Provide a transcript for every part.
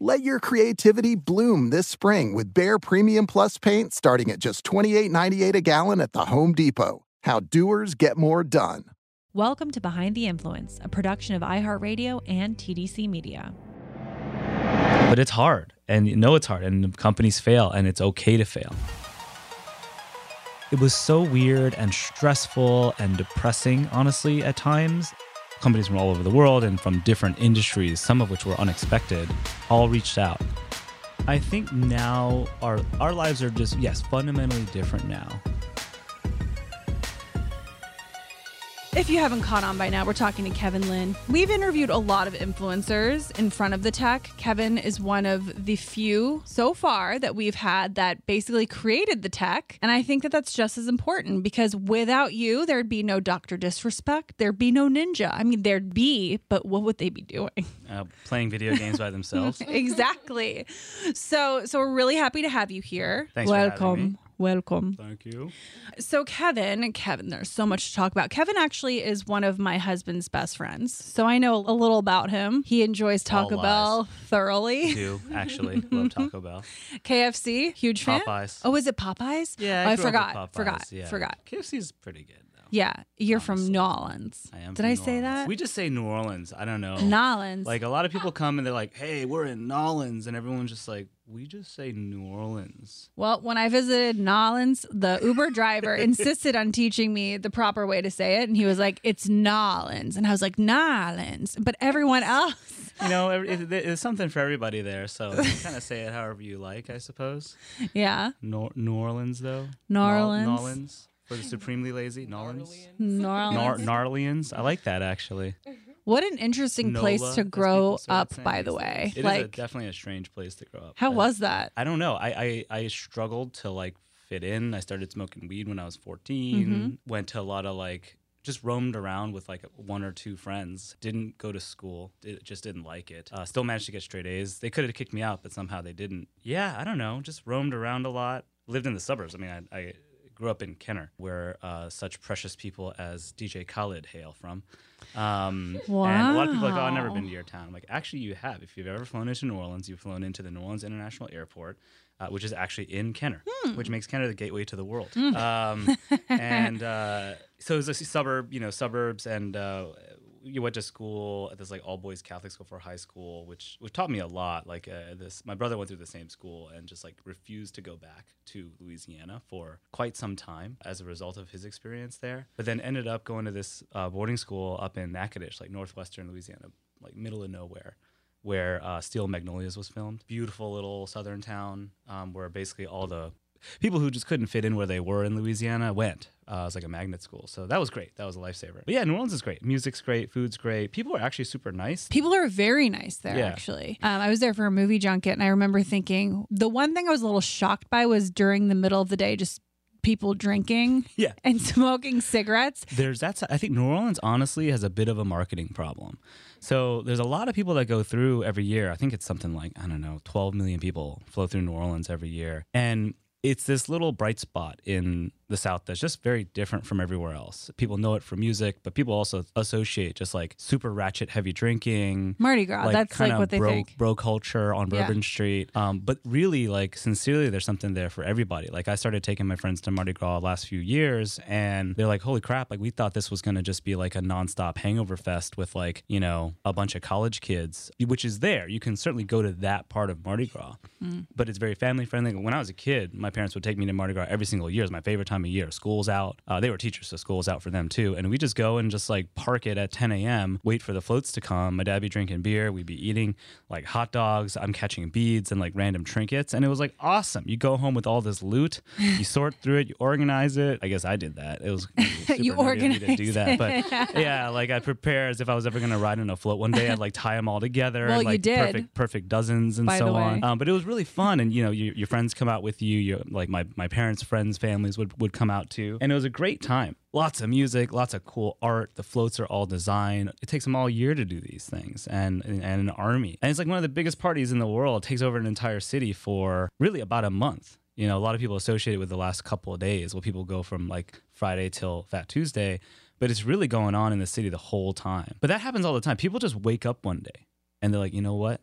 Let your creativity bloom this spring with Behr Premium Plus paint starting at just $28.98 a gallon at the Home Depot. How doers get more done. Welcome to Behind the Influence, a production of iHeartRadio and TDC Media. But it's hard, and you know it's hard, and companies fail, and it's okay to fail. It was so weird and stressful and depressing, honestly, at times companies from all over the world and from different industries, some of which were unexpected, all reached out. I think now our our lives are just yes, fundamentally different now. If you haven't caught on by now, we're talking to Kevin Lin. We've interviewed a lot of influencers in front of the tech. Kevin is one of the few so far that we've had that basically created the tech. And I think that that's just as important because without you, there'd be no Dr. Disrespect. There'd be no Ninja. I mean, there'd be, but what would they be doing? Uh, playing video games by themselves. exactly. So, so we're really happy to have you here. Thanks for having Welcome. Me. Welcome. Thank you. So Kevin, Kevin, there's so much to talk about. Kevin actually is one of my husband's best friends. So I know a little about him. He enjoys Taco All Bell lies. thoroughly. Do actually love Taco Bell. KFC, huge fan. Popeyes. Oh, is it Popeyes? Yeah, Oh, I, grew forgot. Popeyes, Forgot. yeah. Forgot. KFC's pretty good though. Yeah, you're oh, from New Orleans. I am. Did from I New say Orleans. that? We just say New Orleans. I don't know. Nolans. Like a lot of people come and they're like, "Hey, we're in Nolans," and everyone's just like, "We just say New Orleans." Well, when I visited Nolans, the Uber driver insisted on teaching me the proper way to say it. And he was like, it's Nolans. And I was like, Nolans. But everyone else, You know, it, there's something for everybody there, so you kind of say it however you like, I suppose. yeah, Nor- New Orleans, though. New Nol- Orleans. For the supremely lazy. Nolans. New Orleans. I like that actually. What an interesting place to grow up, by the way. It is like, a, definitely a strange place to grow up. how but- was that? I don't know. I, I I struggled to like fit in. I started smoking weed when I was 14. Mm-hmm. Went to a lot of like just roamed around with like one or two friends. Didn't go to school. Did, just didn't like it. Uh, still managed to get straight A's. They could have kicked me out, but somehow they didn't. Yeah, I don't know. Just roamed around a lot. Lived in the suburbs. I mean, I, I grew up in Kenner, where uh, such precious people as DJ Khaled hail from. Um, And a lot of people are like, oh, I've never been to your town. I'm like, actually, you have. If you've ever flown into New Orleans, you've flown into the New Orleans International Airport, uh, which is actually in Kenner, which makes Kenner the gateway to the world. Um, and uh, so it's a suburb, you know, suburbs, and uh, you went to school at this like all boys Catholic school for high school, which which taught me a lot. Like uh, this, my brother went through the same school and just like refused to go back to Louisiana for quite some time as a result of his experience there. But then ended up going to this uh, boarding school up in Natchitoches, like northwestern Louisiana, like middle of nowhere. Where uh, Steel Magnolias was filmed. Beautiful little southern town um, where basically all the people who just couldn't fit in where they were in Louisiana went. Uh, it was like a magnet school. So that was great. That was a lifesaver. But yeah, New Orleans is great. Music's great. Food's great. People are actually super nice. People are very nice there, Yeah. actually. Um, I was there for a movie junket, and I remember thinking the one thing I was a little shocked by was during the middle of the day, just people drinking Yeah. and smoking cigarettes. There's that's I think New Orleans honestly has a bit of a marketing problem. So there's a lot of people that go through every year. I think it's something like I don't know, 12 million people flow through New Orleans every year. And it's this little bright spot in the South that's just very different from everywhere else. People know it for music, but people also associate just like super ratchet heavy drinking. Mardi Gras, that's like what they bro, think. Bro culture on Yeah. Bourbon Street. Um, but really, like, sincerely, there's something there for everybody. Like, I started taking my friends to Mardi Gras last few years, and they're like, holy crap, like, we thought this was going to just be like a nonstop hangover fest with, like, you know, a bunch of college kids, which is there. You can certainly go to that part of Mardi Gras, Mm. but it's very family friendly. When I was a kid, my parents would take me to Mardi Gras every single year. It's my favorite time of year. School's out. Uh, they were teachers, so school's out for them too. And we just go and just like park it at 10 a.m., wait for the floats to come. My dad be drinking beer. We'd be eating like hot dogs. I'm catching beads and like random trinkets. And it was like awesome. You go home with all this loot, you sort through it, you organize it. I guess I did that. It was super You me to do that. But yeah, like I'd prepare as if I was ever going to ride in a float one day. I'd like tie them all together. Well, and, you like, did. Perfect, perfect dozens and By so on. Um, but it was really fun, and you know, you, your friends come out with you. You like my my parents' friends, families would would come out to. and it was a great time. Lots of music, lots of cool art. The floats are all designed. It takes them all year to do these things, and and an army. And it's like one of the biggest parties in the world. It takes over an entire city for really about a month. You know, a lot of people associate it with the last couple of days. Well, people go from like Friday till Fat Tuesday, but it's really going on in the city the whole time. But that happens all the time. People just wake up one day and they're like, you know what?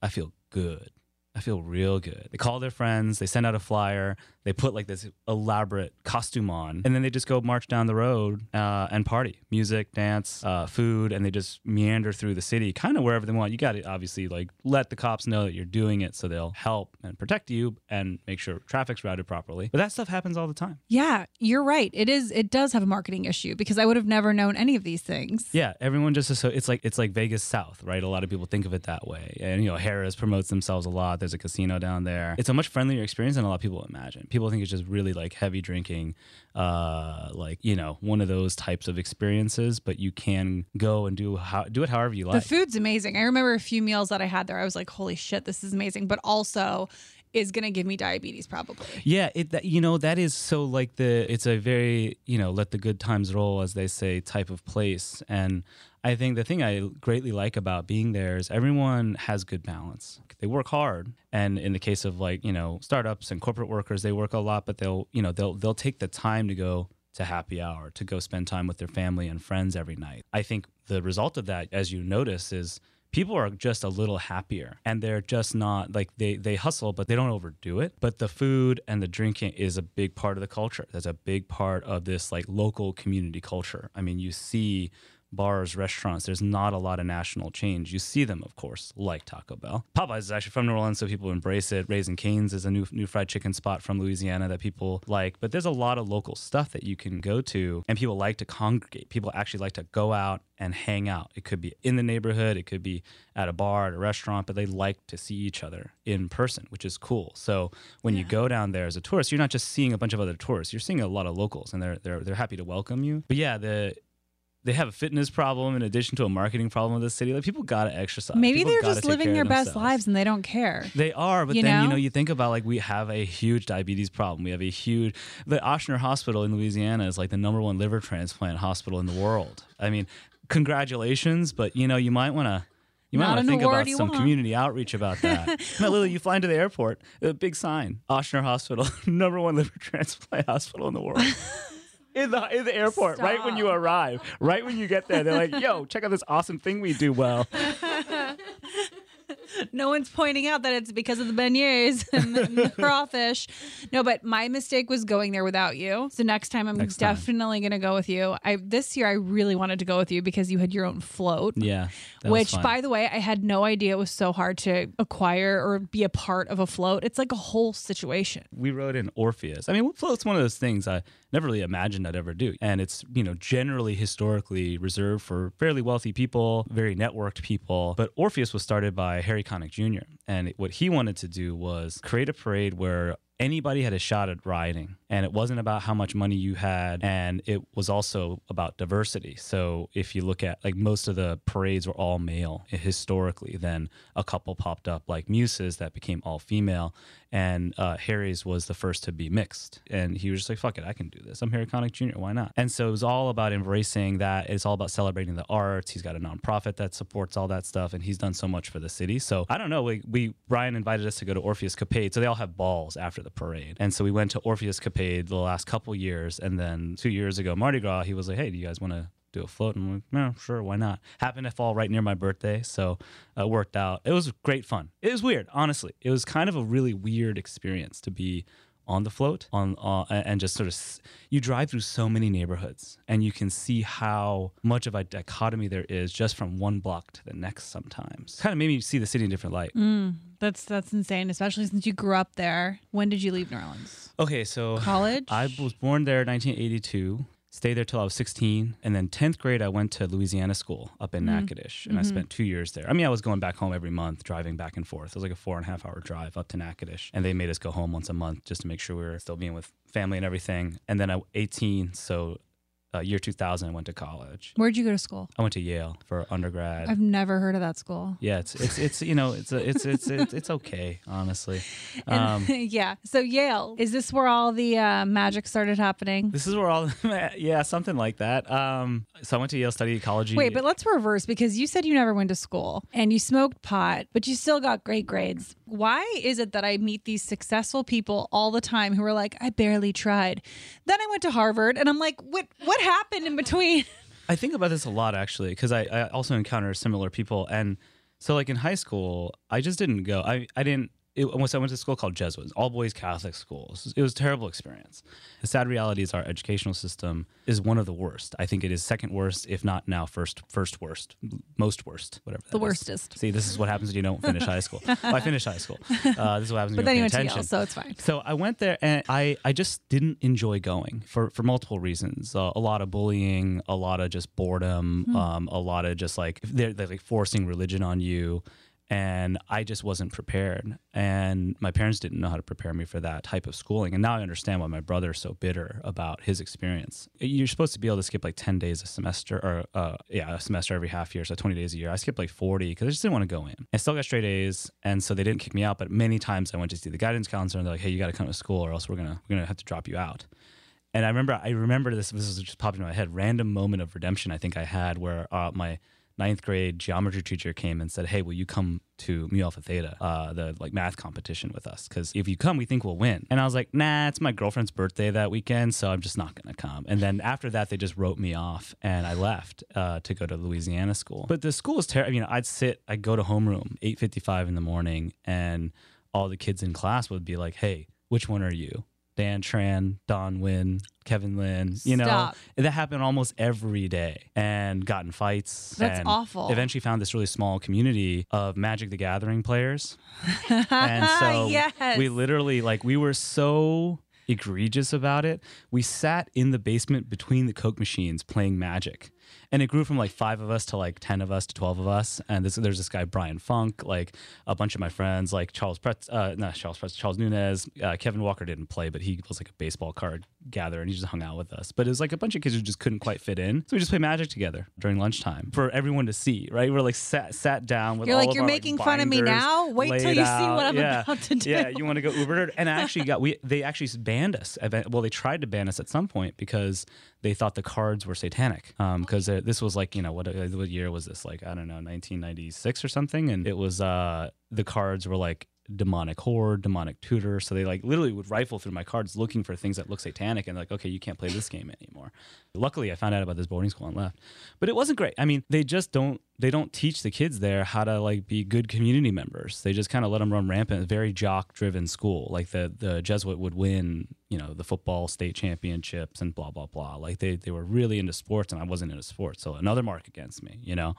I feel good. I feel real good. They call their friends, they send out a flyer, they put like this elaborate costume on, and then they just go march down the road uh, and party. Music, dance, uh, food, and they just meander through the city, kind of wherever they want. You got to obviously like let the cops know that you're doing it so they'll help and protect you and make sure traffic's routed properly. But that stuff happens all the time. Yeah, you're right. It is. It does have a marketing issue because I would have never known any of these things. Yeah, everyone just so it's like it's like Vegas South, right? A lot of people think of it that way. And you know, Harrah's promotes themselves a lot. There's a casino down there. It's a much friendlier experience than a lot of people imagine. People think it's just really like heavy drinking, uh, like you know, one of those types of experiences. But you can go and do how do it however you like. The food's amazing. I remember a few meals that I had there. I was like, "Holy shit, this is amazing!" But also, is gonna give me diabetes probably. Yeah, it that, you know that is so like the it's a very you know let the good times roll as they say type of place, and I think the thing I greatly like about being there is everyone has good balance. They work hard, and in the case of like you know startups and corporate workers, they work a lot, but they'll you know they'll they'll take the time to go to happy hour to go spend time with their family and friends every night. I think the result of that, as you notice, is people are just a little happier and they're just not like they they hustle but they don't overdo it but the food and the drinking is a big part of the culture that's a big part of this like local community culture i mean you see bars restaurants there's not a lot of national change you see them of course like taco bell popeyes is actually from new orleans so people embrace it raising canes is a new new fried chicken spot from louisiana that people like but there's a lot of local stuff that you can go to and people like to congregate people actually like to go out and hang out. It could be in the neighborhood, it could be at a bar, at a restaurant, but they like to see each other in person, which is cool. So when you go down there as a tourist, you're not just seeing a bunch of other tourists, you're seeing a lot of locals and they're they're they're happy to welcome you. But yeah, the they have a fitness problem in addition to a marketing problem with the city. Like people gotta exercise. Maybe People they're just living their best lives and they don't care. They are, but You then you know? know you think about like we have a huge diabetes problem. We have a huge the Ochsner Hospital in Louisiana is like the number one liver transplant hospital in the world. I mean, congratulations, but you know you might want to. You might want to think about some want. community outreach about that. no, Lily, you fly into the airport, a big sign, Ochsner Hospital, number one liver transplant hospital in the world. In the, in the airport, right when you arrive, right when you get there, they're like, "Yo, check out this awesome thing we do well." no one's pointing out that it's because of the beignets and the, and the crawfish. No, but my mistake was going there without you. So next time I'm Next definitely going to go with you. I this year I really wanted to go with you because you had your own float. Yeah, Which, by the way, I had no idea it was so hard to acquire or be a part of a float. It's like a whole situation. we rode in Orpheus. I mean, float's one of those things I never really imagined I'd ever do. And it's, you know, generally historically reserved for fairly wealthy people, very networked people. But Orpheus was started by Harry Connick Jr. And what he wanted to do was create a parade where anybody had a shot at riding and it wasn't about how much money you had and it was also about diversity so if you look at like most of the parades were all male historically then a couple popped up like muses that became all female and uh, Harry's was the first to be mixed. And he was just like, "Fuck it, I can do this. I'm Harry Connick Jr. Why not?" And so it was all about embracing that. It's all about celebrating the arts. He's got a nonprofit that supports all that stuff, and he's done so much for the city. So I don't know. We, we invited us to go to Orpheuscapade. So they all have balls after the parade, and so we went to Orpheuscapade the last couple years, and then two years ago Mardi Gras, he was like, "Hey, do you guys want to?" Do a float. And I'm like, no, sure, why not? Happened to fall right near my birthday, so it worked out. It was great fun. It was weird, honestly. It was kind of a really weird experience to be on the float on uh, and just sort of s- you drive through so many neighborhoods and you can see how much of a dichotomy there is just from one block to the next sometimes kind of made me see the city in a different light Mm, that's that's insane, especially since you grew up there. When did you leave New Orleans? okay so College? i was born there in 1982 stayed there till i was 16 and then 10th grade i went to louisiana school up in Mm. natchitoches and i spent two years there. I mean i was going back home every month driving back and forth. It was like a four and a half hour drive up to natchitoches and they made us go home once a month just to make sure we were still being with family and everything. And then i 18 so uh, year 2000 i went to college Where'd you go to school? i went to yale for undergrad I've never heard of that school. yeah it's it's it's you know it's a, it's it's it's, it's okay honestly um, yeah. So Yale, is this where all the uh, magic started happening? this is where all yeah something like that um so i went to yale studied ecology Wait, but let's reverse because you said you never went to school and you smoked pot, but you still got great grades. Why is it that I meet these successful people all the time who are like, I barely tried? Then I went to Harvard and I'm like, what what happened in between? I think about this a lot actually because I, I also encounter similar people and so like in high school I just didn't go I, I didn't it, once I went to a school called Jesuits all boys Catholic schools it was a terrible experience the sad reality is our educational system is one of the worst I think it is second worst if not now first first worst most worst whatever The is. worstest. see this is what happens when you don't finish high school well, I finished high school uh, this is what happens But when then you went pay to attention Yale, so it's fine. so I went there and I, I just didn't enjoy going for, for multiple reasons. Uh, a lot of bullying, a lot of just boredom, Hmm. um, a lot of just like they're, they're like forcing religion on you. And I just wasn't prepared. And my parents didn't know how to prepare me for that type of schooling. And now I understand why my brother is so bitter about his experience. You're supposed to be able to skip like 10 days a semester or, uh, yeah, a semester every half year. So 20 days a year. I skipped like 40 because I just didn't want to go in. I still got straight A's. And so they didn't kick me out. But many times I went to see the guidance counselor and they're like, hey, you got to come to school or else we're going to, we're going to have to drop you out. And I remember, I remember this. This was just popping into my head. Random moment of redemption. I think I had where uh, my ninth grade geometry teacher came and said, "Hey, will you come to Mu Alpha Theta, uh, the like math competition with us? Because if you come, we think we'll win." And I was like, "Nah, it's my girlfriend's birthday that weekend, so I'm just not gonna come." And then after that, they just wrote me off, and I left uh, to go to Louisiana school. But the school is terrible. You know, I'd sit, I'd go to homeroom, eight fifty-five in the morning, and all the kids in class would be like, "Hey, which one are you?" Dan Tran, Don Wynn, Kevin Lin, you know, that happened almost every day and got in fights. That's and awful. Eventually found this really small community of Magic the Gathering players. and so Yes. we literally, like, we were so egregious about it. We sat in the basement between the Coke machines playing Magic. And it grew from like five of us to like 10 of us to 12 of us. And this, there's this guy, Brian Funk, like a bunch of my friends, like Charles Pretz, uh, not Charles Pretz, Charles Nunez. Uh, Kevin Walker didn't play, but he was like a baseball card gatherer and he just hung out with us. But it was like a bunch of kids who just couldn't quite fit in. So we just played Magic together during lunchtime for everyone to see, right? We're like sat, sat down with You're all like, "You're our, making fun of me now? Wait till you see what. I'm Yeah. about to do. Yeah, you want to go Uber? And I actually got we they actually banned us. Well, they tried to ban us at some point because they thought the cards were satanic. Because uh, this was like you know what uh, what year was this? Like I don't know, 1996 or something. And it was uh the cards were like demonic horde, demonic tutor. So they like literally would rifle through my cards looking for things that look satanic and like, okay, you can't play this game anymore. Luckily I found out about this boarding school and left. But it wasn't great. I mean, they just don't they don't teach the kids there how to like be good community members. They just kind of let them run rampant. Very jock driven school. Like the the Jesuit would win, you know, the football state championships and blah blah blah. Like they they were really into sports and I wasn't into sports. So another mark against me, you know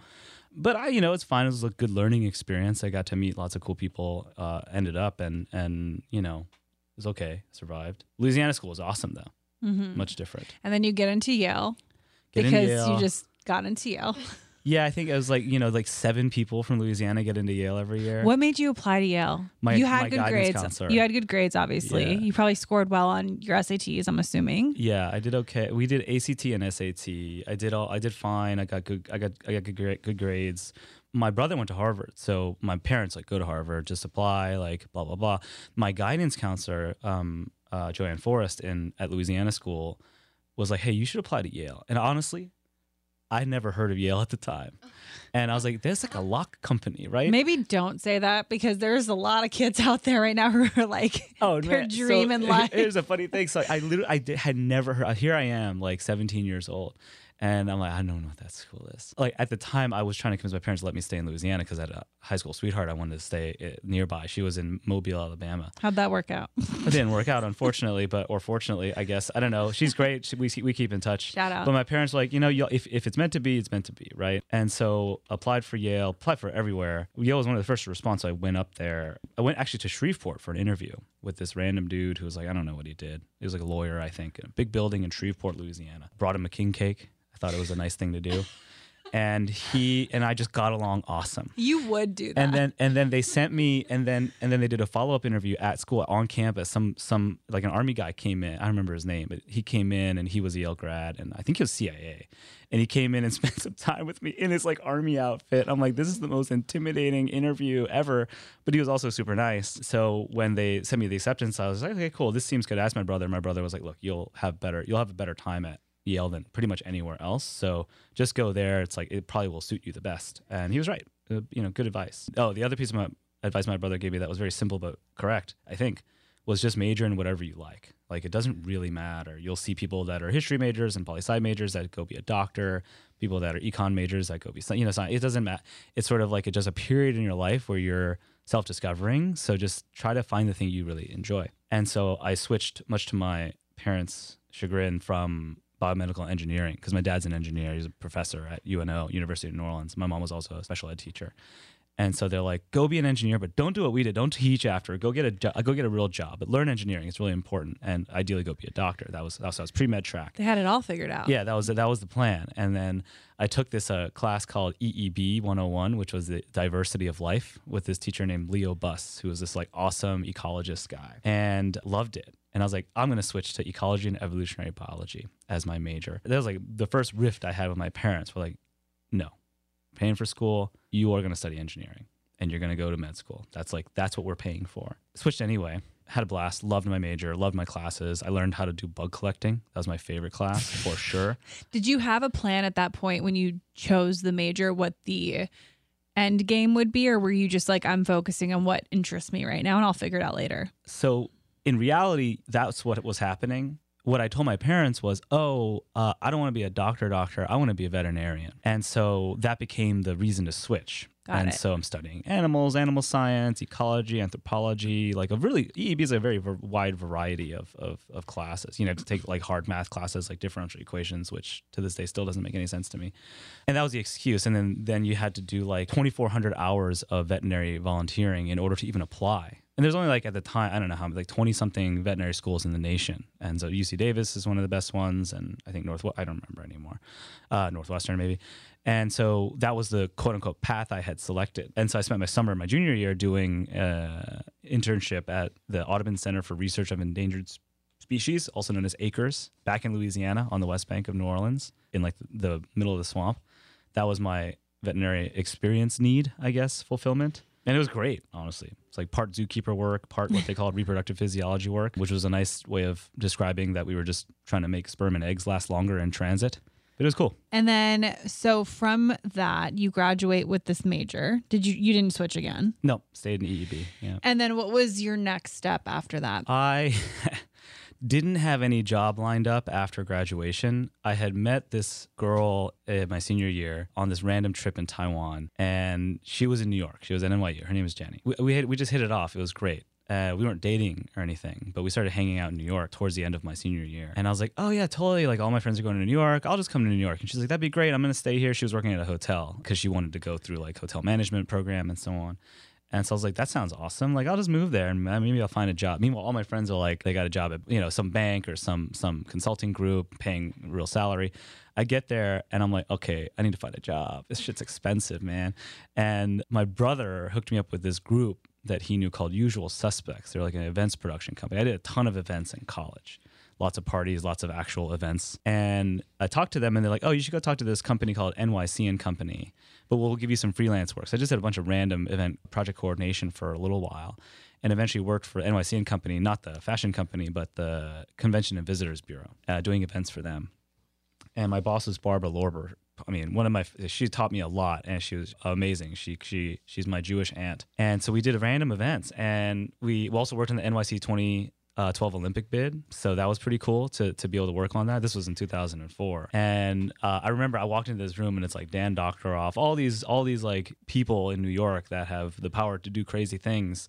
but I, you know, it's fine. It was a good learning experience. I got to meet lots of cool people. Uh, ended up and and you know, it was okay. Survived. Louisiana school was awesome though. Mhm. Much different. And then you get into Yale Get into because Yale. you just got into Yale. Yeah, I think it was like you know, like seven people from Louisiana get into Yale every year. What made you apply to Yale? My- you had good grades. counselor. You had good grades, obviously. Yeah. You probably scored well on your SATs. I'm assuming. Yeah, I did okay. We did ACT and SAT. I did all. I did fine. I got good. I got. I got good. Good grades. my brother went to Harvard, so my parents like go to Harvard, just apply, like blah blah blah. My guidance counselor, um, uh, Joanne Forrest, in at Louisiana School, was like, "Hey, you should apply to Yale." And honestly, I never heard of Yale at the time, and I was like, "There's like a lock company, right?" Maybe don't say that because there's a lot of kids out there right now who are like, Oh, they're man. So, life. Here's a funny thing. So I literally, I did, had never heard. Here I am, like 17 years old, and I'm like, I don't know what that school is. Like at the time, I was trying to convince my parents to let me stay in Louisiana because I had a high school sweetheart. I wanted to stay uh, nearby. She was in Mobile, Alabama. How'd that work out? It didn't work out, unfortunately, but or fortunately, I guess I don't know. She's great. She, we we keep in touch. Shout out. But my parents were like, you know, if if it's meant to be, it's meant to be, right? And so applied for Yale, applied for everywhere. Yale was one of the first to respond, so I went up there. I went actually to Shreveport for an interview with this random dude who was like, I don't know what he did. He was like a lawyer, I think, in a big building in Shreveport, Louisiana. Brought him a king cake. Thought it was a nice thing to do. And he and I just got along awesome. You would do that. and then and then they sent me and then and then they did a follow-up interview at school on campus. Some some like an army guy came in. I don't remember his name but he came in and he was a yale grad and i think he was cia and he came in and spent some time with me in his like army outfit. I'm like this is the most intimidating interview ever. But he was also super nice. So when they sent me the acceptance i was like okay cool. This seems good. I asked my brother. My brother was like look you'll have better you'll have a better time at Yale than pretty much anywhere else. So just go there. It's like it probably will suit you the best. And he was right. Uh, you know, good advice. Oh, the other piece of my advice my brother gave me that was very simple but correct, I think, was just major in whatever you like. Like it doesn't really matter. You'll see people that are history majors and poli sci majors that go be a doctor, people that are econ majors that go be you know, it doesn't matter. It's sort of like it's just a period in your life where you're self discovering. So just try to find the thing you really enjoy. And so I switched, much to my parents' chagrin, from biomedical engineering because my dad's an engineer. He's a professor at UNO, University of New Orleans. My mom was also a special ed teacher. And so they're like, go be an engineer, but don't do what we did. Don't teach after. Go get a jo- go get a real job, but learn engineering. It's really important. And ideally, go be a doctor. That was that was, was pre med track. they had it all figured out. Yeah, that was that was the plan. And then I took this uh, class called EEB 101, which was the diversity of life, with this teacher named Leo Buss, who was this like awesome ecologist guy, and loved it. And I was like, I'm going to switch to ecology and evolutionary biology as my major. That was like the first rift I had with my parents. Were like, no, paying for school, you are going to study engineering and you're going to go to med school. That's like that's what we're paying for. Switched anyway. Had a blast. Loved my major. Loved my classes. I learned how to do bug collecting. That was my favorite class for sure. Did you have a plan at that point when you chose the major what the end game would be or were you just like I'm focusing on what interests me right now and I'll figure it out later? So in reality, that's what was happening. What I told my parents was, "Oh, uh, I don't want to be a doctor. Doctor, I want to be a veterinarian." And so that became the reason to switch. Got and it. so I'm studying animals, animal science, ecology, anthropology, like a really EEB is a very v- wide variety of, of of classes. You know, to take like hard math classes like differential equations, which to this day still doesn't make any sense to me. And that was the excuse. And then then you had to do like 2,400 hours of veterinary volunteering in order to even apply. And there's only like at the time, I don't know how, like 20 something veterinary schools in the nation. And so UC Davis is one of the best ones. And I think North, I don't remember anymore, uh, Northwestern maybe. And so that was the quote unquote path I had selected. And so I spent my summer, my junior year, doing uh, internship at the Audubon Center for Research of Endangered Species, also known as ACRES, back in Louisiana on the west bank of New Orleans, in like the middle of the swamp. That was my veterinary experience need, I guess, fulfillment. And it was great, honestly. It's like part zookeeper work, part what they called reproductive physiology work, which was a nice way of describing that we were just trying to make sperm and eggs last longer in transit. But it was cool. And then so from that you graduate with this major. Did you you didn't switch again? No, stayed in EEB. Yeah. And then what was your next step after that? I didn't have any job lined up after graduation. I had met this girl in my senior year on this random trip in Taiwan, and she was in New York. She was at NYU. Her name is Jenny. We we, had, we just hit it off. It was great. Uh, we weren't dating or anything, but we started hanging out in New York towards the end of my senior year. And I was like, oh, yeah, totally. Like, all my friends are going to New York. I'll just come to New York. And she's like, that'd be great. I'm going to stay here. She was working at a hotel because she wanted to go through like hotel management program and so on. And so I was like, that sounds awesome. Like, I'll just move there and uh, maybe I'll find a job. Meanwhile, all my friends are like, they got a job at, you know, some bank or some some consulting group paying real salary. I get there and I'm like, okay, I need to find a job. This shit's expensive, man. And my brother hooked me up with this group that he knew called Usual Suspects. They're like an events production company. I did a ton of events in college. lots of parties, lots of actual events. And I talked to them and they're like, oh, you should go talk to this company called NYC and Company, but we'll give you some freelance work. So I just did a bunch of random event project coordination for a little while and eventually worked for NYC and Company, not the fashion company, but the Convention and Visitors Bureau, uh, doing events for them. And my boss was Barbara Lorber. I mean, one of my she taught me a lot, and she was amazing. She she she's my Jewish aunt, and so we did random events, and we, also worked on the NYC 2012 Olympic bid. So that was pretty cool to, to be able to work on that. This was in 2004. And uh, I remember I walked into this room and it's like Dan Doctoroff, all these, all these like people in New York that have the power to do crazy things.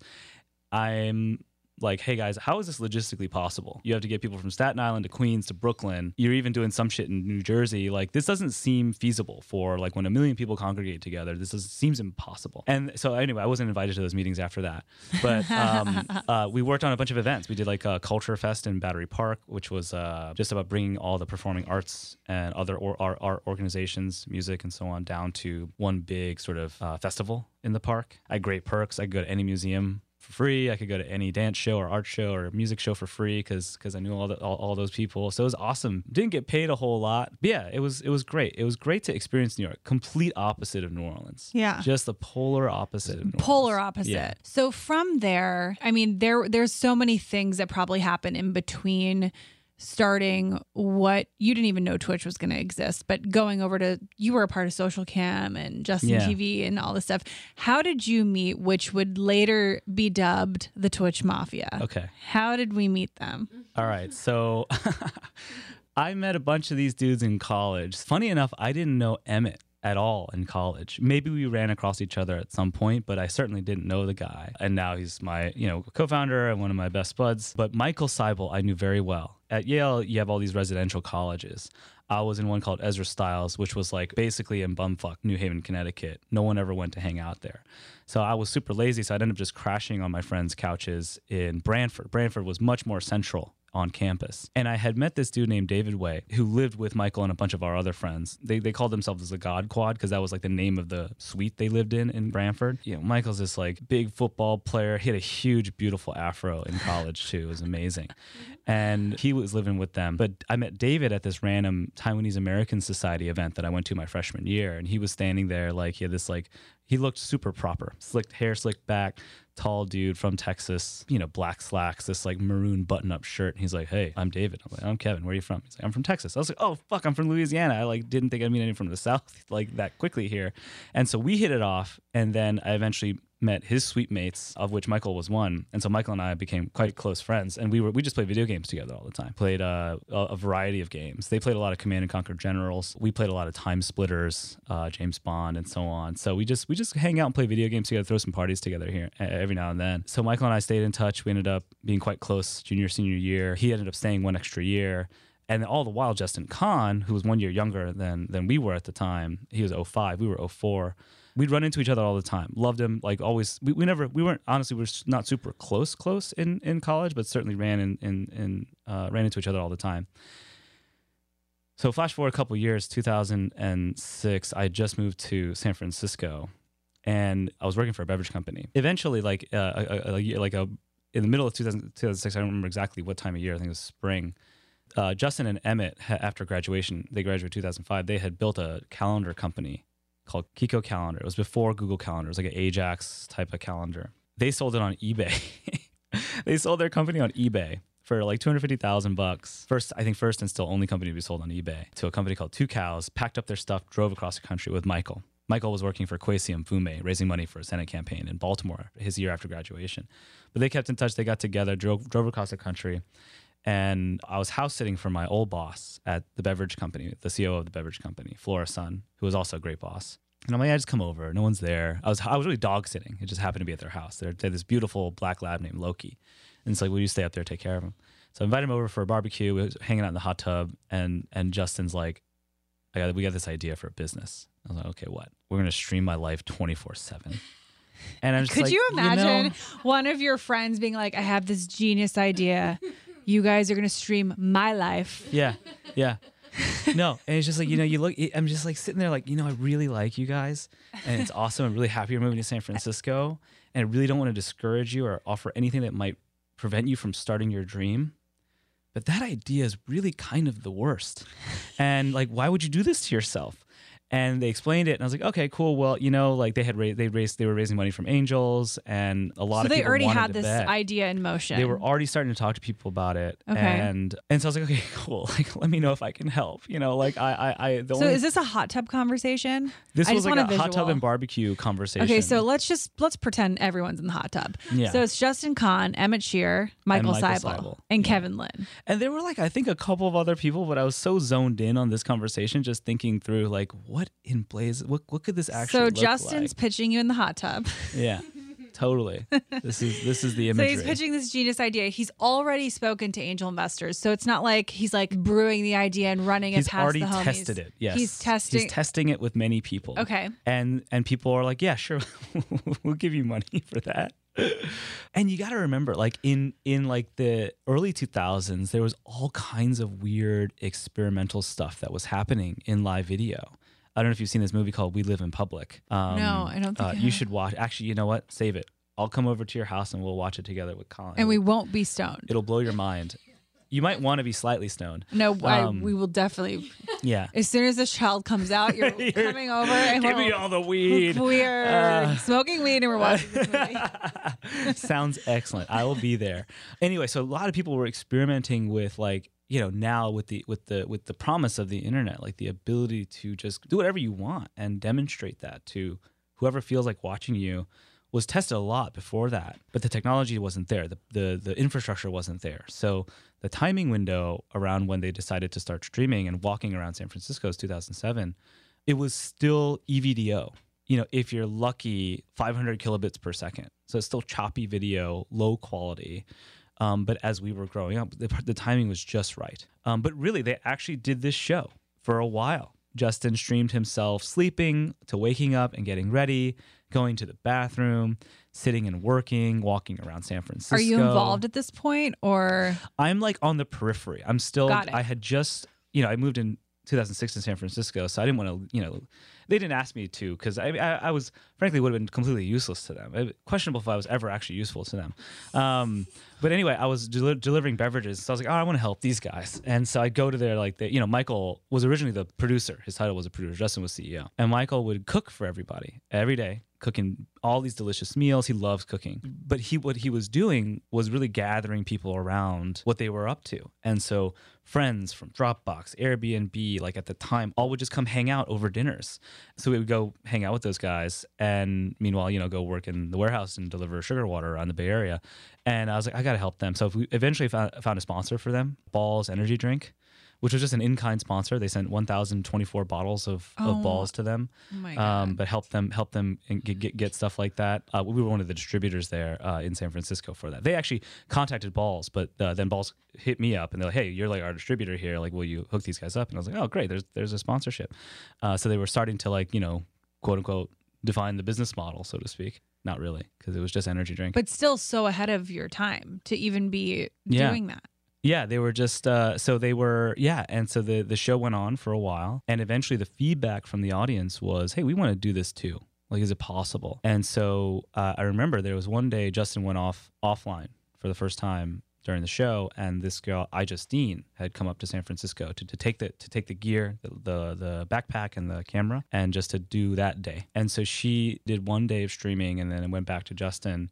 I'm like, hey guys, how is this logistically possible? You have to get people from Staten Island to Queens to Brooklyn. You're even doing some shit in New Jersey. Like, this doesn't seem feasible for like when a million people congregate together. This is, seems impossible. And so, anyway, I wasn't invited to those meetings after that. But um, uh, we worked on a bunch of events. We did like a culture fest in Battery Park, which was uh, just about bringing all the performing arts and other or, art, art organizations, music, and so on down to one big sort of uh, festival in the park. I had great perks. I could go to any museum for free. I could go to any dance show or art show or music show for free because because I knew all, the, all all those people. So it was awesome. Didn't get paid a whole lot. But yeah, it was it was great. It was great to experience New York. Complete opposite of New Orleans. Yeah. just the polar opposite. Of New polar Orleans. opposite. Yeah. So from there, I mean, there there's so many things that probably happen in between starting what you didn't even know Twitch was going to exist, but going over to you were a part of Social Cam and Justin Yeah. TV and all this stuff. How did you meet, which would later be dubbed the Twitch Mafia? Okay. How did we meet them? All right. So I met a bunch of these dudes in college. Funny enough, I didn't know Emmett at all in college. Maybe we ran across each other at some point, but I certainly didn't know the guy. And now he's my, you know, co-founder and one of my best buds. But Michael Seibel, I knew very well. At Yale, you have all these residential colleges. I was in one called Ezra Stiles, which was like basically in bumfuck New Haven, Connecticut. No one ever went to hang out there. So I was super lazy, so I ended up just crashing on my friends' couches in Branford. Branford was much more central on campus. And I had met this dude named David Way who lived with Michael and a bunch of our other friends. They, they called themselves the God Quad because that was like the name of the suite they lived in in Branford. You know, Michael's this like big football player. He had a huge, beautiful afro in college too. It was amazing. And he was living with them. But I met David at this random Taiwanese American Society event that I went to my freshman year. And he was standing there like he had this like he looked super proper, slicked hair, slicked back, tall dude from Texas, you know, black slacks, this like maroon button up shirt. And he's like, Hey, I'm David. I'm like, I'm Kevin. Where are you from? He's like, I'm from Texas. I was like, Oh, fuck, I'm from Louisiana. I like didn't think I'd meet anyone from the South like that quickly here. And so we hit it off. And then I eventually met his suite mates, of which Michael was one. And so Michael and I became quite close friends. And we were we just played video games together all the time. Played uh, a, a variety of games. They played a lot of Command and Conquer Generals. We played a lot of Time Splitters, uh, James Bond, and so on. So we just we just hang out and play video games together, throw some parties together here every now and then. So Michael and I stayed in touch. We ended up being quite close junior senior year. He ended up staying one extra year. And all the while, Justin Kan, who was one year younger than than we were at the time, he was 05, we were 04. We'd run into each other all the time. Loved him, like always. We, we never, we weren't honestly, we were not super close, close in, in college, but certainly ran in, in, in uh, ran into each other all the time. So flash forward a couple years, 2006, I just moved to San Francisco, and I was working for a beverage company. Eventually, like uh, a, a, like a in the middle of 2000, 2006, I don't remember exactly what time of year. I think it was spring. Uh, Justin and Emmett, ha- after graduation, they graduated 2005. They had built a calendar company called Kiko Calendar. It was before Google Calendar. It was like an Ajax type of calendar. They sold it on eBay. they sold their company on eBay for like 250,000 bucks. First, I think first and still only company to be sold on eBay to a company called Tucows, packed up their stuff, drove across the country with Michael. Michael was working for Kweisi Mfume, raising money for a Senate campaign in Baltimore his year after graduation. But they kept in touch. They got together, drove, drove across the country. And I was house sitting for my old boss at the beverage company, the CEO of the beverage company, Flora Sun, who was also a great boss. And I'm like, I just come over. No one's there. I was I was really dog sitting. It just happened to be at their house. They're, they had this beautiful black lab named Loki. And it's like, will you stay up there, take care of him? So I invited him over for a barbecue. We was hanging out in the hot tub, and and Justin's like, I got we got this idea for a business. I was like, okay, what? We're gonna stream my life 24 seven. And I'm just Could like, you imagine know- one of your friends being like, I have this genius idea. You guys are to stream my life. Yeah, yeah. No, and it's just like you know, you look. I'm just like sitting there, like you know, I really like you guys, and it's awesome. I'm really happy you're moving to San Francisco, and I really don't want to discourage you or offer anything that might prevent you from starting your dream. but that idea is really kind of the worst. and like, why would you do this to yourself? And they explained it and i was like okay cool well you know like they had raised they raised they were raising money from angels and a lot so of they people already had this bet. idea in motion. they were already starting to talk to people about it Okay. and and so i was like okay cool like let me know if i can help you know like i i, I the so only, is this a hot tub conversation? this I was just like want a a hot tub and barbecue conversation Okay, so let's just let's pretend everyone's in the hot tub. Yeah. So it's Justin Kan, Emmett Shear, Michael, Michael Seibel, Seibel. and Yeah. Kevin Lin. And there were like I think a couple of other people, but I was so zoned in on this conversation, just thinking through like what in blaze, what what could this actually? Be? So Justin's like? pitching you in the hot tub. yeah, totally. This is this is the So he's pitching this genius idea. He's already spoken to angel investors, so it's not like he's like brewing the idea and running He's it past the homies. He's already tested it. Yes, he's testing. He's testing it with many people. Okay. and and people are like, yeah, sure, we'll give you money for that. And you got to remember, like in in like the early 2000s, there was all kinds of weird experimental stuff that was happening in live video. I don't know if you've seen this movie called We Live in Public. Um, No, I don't think uh, I you should watch. Actually, you know what? Save it. I'll come over to your house and we'll watch it together with Colin. and we won't be stoned. it'll blow your mind. You might want to be slightly stoned. No, I, Um, we will definitely. Yeah. As soon as this child comes out, you're, coming over and Give we'll- me all the weed. We're Uh, smoking weed and we're watching this movie. Sounds excellent. I will be there. Anyway, so a lot of people were experimenting with like, you know, now with the with the with the promise of the internet, like the ability to just do whatever you want and demonstrate that to whoever feels like watching you was tested a lot before that. But the technology wasn't there. The the the infrastructure wasn't there. So the timing window around when they decided to start streaming and walking around San Francisco is 2007 it was still EVDO. You know, if you're lucky, 500 kilobits per second. So it's still choppy video, low quality. Um, but as we were growing up, the, the timing was just right. Um, but really, they actually did this show for a while. Justin streamed himself sleeping to waking up and getting ready, going to the bathroom, sitting and working, walking around San Francisco. Are you involved at this point, or I'm like on the periphery. I'm still. Got it. I had just, you know, I moved in 2006 in San Francisco, so I didn't want to, you know, they didn't ask me to because I, I, I was frankly would have been completely useless to them. It- questionable if I was ever actually useful to them. Um, but anyway, I was deli- delivering beverages, so I was like, oh, I want to help these guys, and so I'd go to their like, the, you know, Michael was originally the producer. His title was a producer. Justin was CEO, and Michael would cook for everybody every day cooking all these delicious meals. He loves cooking. But he what he was doing was really gathering people around what they were up to. And so friends from Dropbox, Airbnb, like at the time, all would just come hang out over dinners. So we would go hang out with those guys and meanwhile, you know, go work in the warehouse and deliver sugar water around the Bay Area. And I was like, I gotta help them. So we eventually found, found a sponsor for them, Bawls Energy Drink. Which was just an in-kind sponsor. They sent 1,024 bottles of, Oh. of Bawls to them um, but help them help them get, get, get stuff like that. Uh, we were one of the distributors there uh, in San Francisco for that. They actually contacted Bawls, but uh, then Bawls hit me up and they're like, "Hey, you're like our distributor here. Like, will you hook these guys up?" And I was like, "Oh, great. There's there's a sponsorship." Uh, so they were starting to like you know quote unquote define the business model, so to speak. Not really, because it was just energy drink. but still so ahead of your time to even be Yeah. doing that? Yeah, they were just uh, so they were yeah, and so the the show went on for a while, and eventually the feedback from the audience was, "Hey, we want to do this too. Like, is it possible?" And so uh, I remember there was one day Justin went off offline for the first time during the show, and this girl, I Justine, had come up to San Francisco to, to take the to take the gear, the, the the backpack and the camera, and just to do that day. And so she did one day of streaming, and then went back to Justin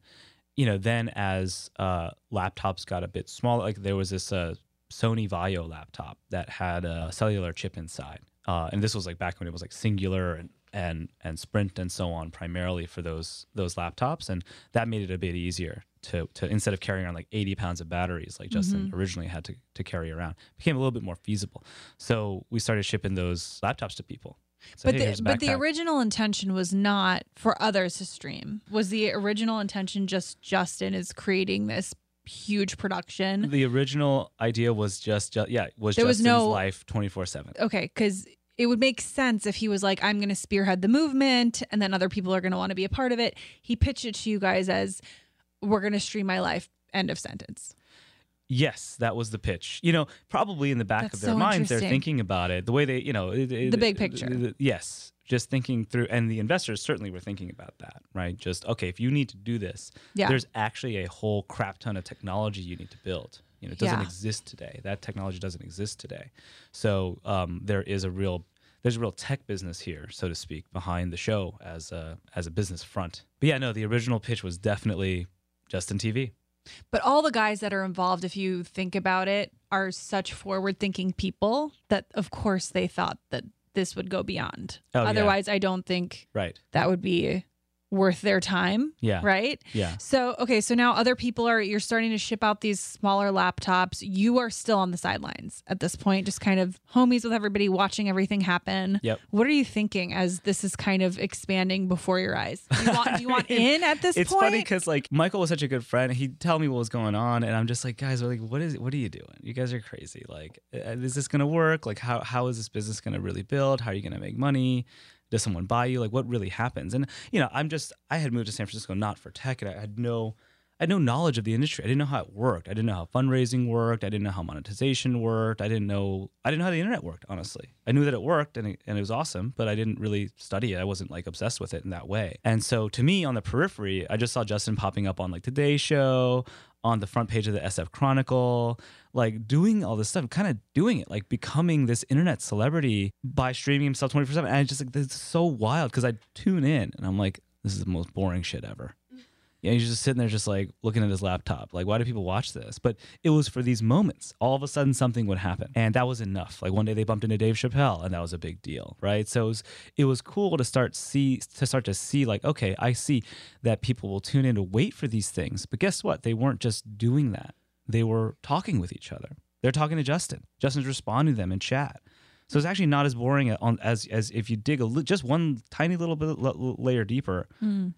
you know, then as uh, laptops got a bit smaller, like there was this uh, Sony Vaio laptop that had a cellular chip inside, uh, and this was like back when it was like Cingular and and and Sprint and so on, primarily for those those laptops, and that made it a bit easier to to instead of carrying around like 80 pounds of batteries like Justin originally had to to carry around, became a little bit more feasible. So we started shipping those laptops to people. So, But the, but the original intention was not for others to stream. Was the original intention just Justin is creating this huge production? the original idea was just, ju- yeah was There was no- life 24 seven. Okay, because it would make sense if he was like, I'm going to spearhead the movement and then other people are going to want to be a part of it. He pitched it to you guys as, we're going to stream my life. End of sentence. Yes, that was the pitch. You know, probably in the back That's of their so minds, they're thinking about it the way they, you know, it- it- The big picture. it- yes, just thinking through, and the investors certainly were thinking about that, right? Just okay, if you need to do this, Yeah. there's actually a whole crap ton of technology you need to build. You know, it doesn't Yeah. exist today. That technology doesn't exist today. So um, there is a real there's a real tech business here, so to speak, behind the show as a as a business front. But yeah, no, the original pitch was definitely Justin TV. But all the guys that are involved, if you think about it, are such forward thinking people that, of course, they thought that this would go beyond. Oh, yeah. Otherwise, I don't think Right. that would be worth their time. Yeah. Right? Yeah. So, okay, so now other people are, you're starting to ship out these smaller laptops. You are still on the sidelines at this point, just kind of homies with everybody, watching everything happen. Yep. What are you thinking as this is kind of expanding before your eyes? Do you want, do you want in at this it's point? funny because like Michael was such a good friend. He'd tell me what was going on, and I'm just like, guys, are like, what is? What are you doing? You guys are crazy. Like, uh, is this gonna work? Like, how how is this business gonna really build? How are you gonna make money? Does someone buy you? Like, what really happens? And you know, I'm just I had moved to San Francisco not for tech, and I had no. I had no knowledge of the industry. I didn't know how it worked. I didn't know how fundraising worked. I didn't know how monetization worked. I didn't know. I didn't know how the internet worked. Honestly, I knew that it worked and it, and it was awesome, but I didn't really study it. I wasn't like obsessed with it in that way. And so, to me, on the periphery, I just saw Justin popping up on like Today Show, on the front page of the SF Chronicle, like doing all this stuff, kind of doing it, like becoming this internet celebrity by streaming himself twenty four seven. And I just like this is so wild because I tune in and I'm like, this is the most boring shit ever. Yeah, he's just sitting there, just like looking at his laptop. Like, why do people watch this? But it was for these moments. All of a sudden, something would happen, and that was enough. Like one day, they bumped into Dave Chappelle, and that was a big deal, right? So it was, it was cool to start see to start to see like, okay, I see that people will tune in to wait for these things. But guess what? They weren't just doing that; they were talking with each other. They're talking to Justin. Justin's responding to them in chat. So it's actually not as boring uh, as as if you dig a li- just one tiny little bit l- layer deeper hmm.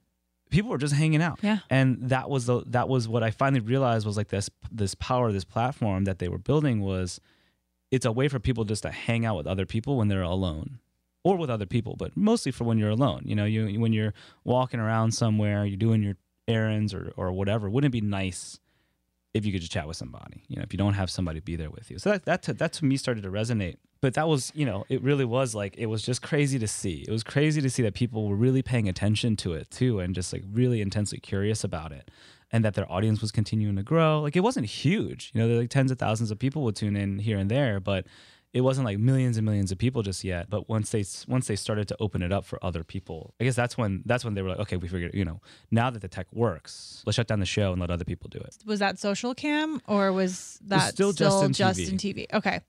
People were just hanging out. Yeah. And that was the that was what I finally realized was like this this power, this platform that they were building was it's a way for people just to hang out with other people when they're alone. Or with other people, but mostly for when you're alone. You know, you when you're walking around somewhere, you're doing your errands or or whatever. Wouldn't it be nice if you could just chat with somebody? You know, if you don't have somebody be there with you. So that that to, that to me started to resonate. But that was, you know, it really was like it was just crazy to see. It was crazy to see that people were really paying attention to it too, and just like really intensely curious about it, and that their audience was continuing to grow. Like it wasn't huge, you know, there like tens of thousands of people would tune in here and there, but it wasn't like millions and millions of people just yet. But once they once they started to open it up for other people, I guess that's when that's when they were like, okay, we figured, you know, now that the tech works, let's shut down the show and let other people do it. was that social cam or was that still Justin TV. Justin TV? Okay.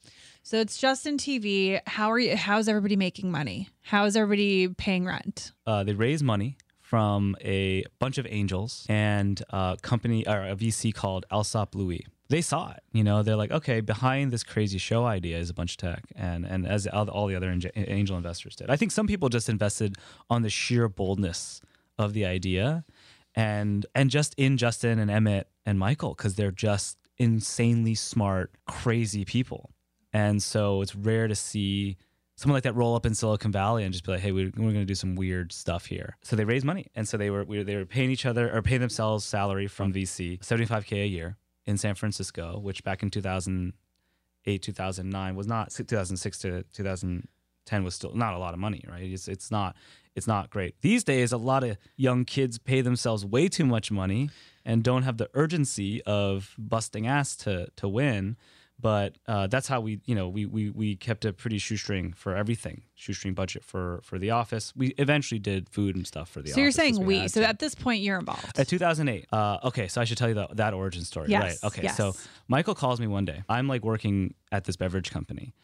So it's Justin TV. How are you how's everybody making money? How is everybody paying rent? uh, they raise money from a bunch of angels and a company or a VC called Alsop Louie. They saw it, you know. They're like, okay, behind this crazy show idea is a bunch of tech, and and as all the other angel investors did. I think some people just invested on the sheer boldness of the idea, and and just in Justin and Emmett and Michael because they're just insanely smart, crazy people, and so it's rare to see someone like that roll up in Silicon Valley and just be like, "Hey, we're, we're going to do some weird stuff here." So they raised money, and so they were we, they were paying each other or paying themselves salary from VC, seventy five k a year in San Francisco, which back in two thousand eight, two thousand nine was not two thousand six to two thousand ten was still not a lot of money, right? It's it's not it's not great these days. A lot of young kids pay themselves way too much money and don't have the urgency of busting ass to to win but uh, that's how we you know we, we we kept a pretty shoestring for everything shoestring budget for for the office we eventually did food and stuff for the office. So you're saying we. had So to. at this point you're involved. At 2008. Uh, okay, so I should tell you that, that origin story, Yes, right? Okay, yes. so Michael calls me one day. I'm like working at this beverage company,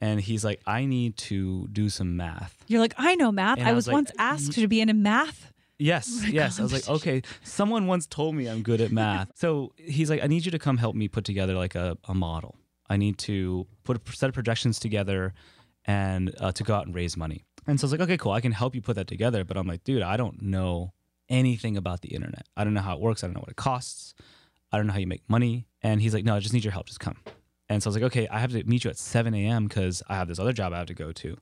and he's like, "I need to do some math." You're like, I know math. I I was, was like, once asked to be in a math. Yes, yes. I was like, okay. Someone once told me I'm good at math. So he's like, I need you to come help me put together like a, a model. I need to put a set of projections together and uh, to go out and raise money. And so I was like, okay, cool. I can help you put that together. But I'm like, dude, I don't know anything about the internet. I don't know how it works. I don't know what it costs. I don't know how you make money. And he's like, no, I just need your help. Just come. And so I was like, okay, I have to meet you at 7 a.m. because I have this other job I have to go to.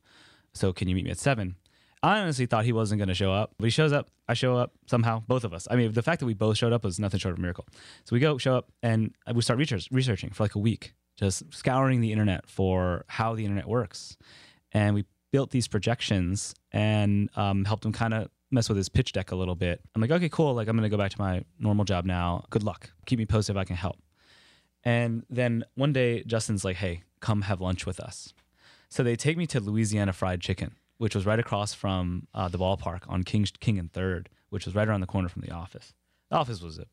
So can you meet me at 7? I honestly thought he wasn't going to show up, but he shows up. I show up somehow, both of us. I mean, the fact that we both showed up was nothing short of a miracle. So we go, show up, and we start research, researching for like a week, just scouring the internet for how the internet works. And we built these projections and um, helped him kind of mess with his pitch deck a little bit. I'm like, okay, cool. Like, I'm going to go back to my normal job now. Good luck. Keep me posted if I can help. And then one day, Justin's like, hey, come have lunch with us. So they take me to Louisiana Fried Chicken, which was right across from uh, the ballpark on King, King and Third, which was right around the corner from the office. The office was a,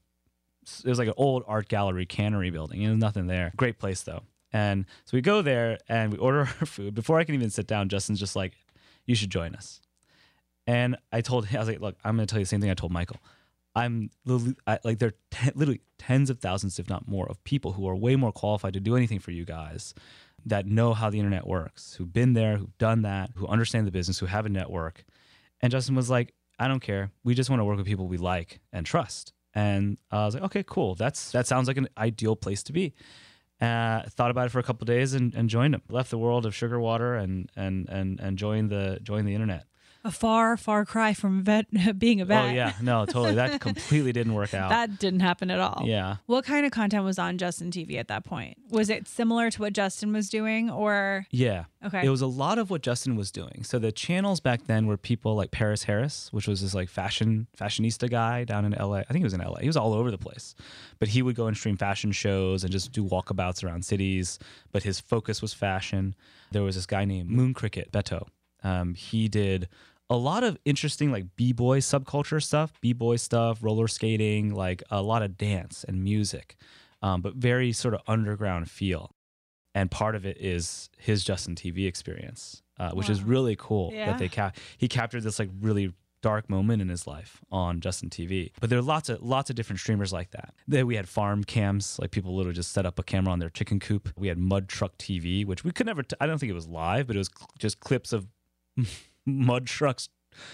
it was like an old art gallery cannery building. There was nothing there. Great place though. And so we go there and we order our food. Before I can even sit down, Justin's just like, you should join us. And I told him, I was like, look, I'm going to tell you the same thing I told Michael. I'm I, like, there are literally tens of thousands, if not more, of people who are way more qualified to do anything for you guys that know how the internet works, who've been there, who've done that, who understand the business, who have a network. And Justin was like, I don't care. We just want to work with people we like and trust. And I was like, okay, cool. That's that sounds like an ideal place to be. Uh, thought about it for a couple days and, and joined him. Left the world of sugar water and and and and joined the joined the internet. A far, far cry from vet being a vet. Oh yeah, no, totally. That completely didn't work out. That didn't happen at all. Yeah. What kind of content was on Justin TV at that point? Was it similar to what Justin was doing or Yeah. Okay. It was a lot of what Justin was doing. So the channels back then were people like Paris Harris, which was this like fashion fashionista guy down in LA. I think he was in LA. He was all over the place. But he would go and stream fashion shows and just do walkabouts around cities. But his focus was fashion. There was this guy named Moon Cricket Beto. Um, he did a lot of interesting like b-boy subculture stuff, b-boy stuff, roller skating, like a lot of dance and music, um, but very sort of underground feel and part of it is his Justin TV experience, uh, which is really cool Yeah. that they cap- he captured this like really dark moment in his life on Justin TV. But there are lots of lots of different streamers like that. Then we had farm cams, like people literally just set up a camera on their chicken coop. We had Mud Truck TV, which we could never. T- I don't think it was live, but it was cl- just clips of mud trucks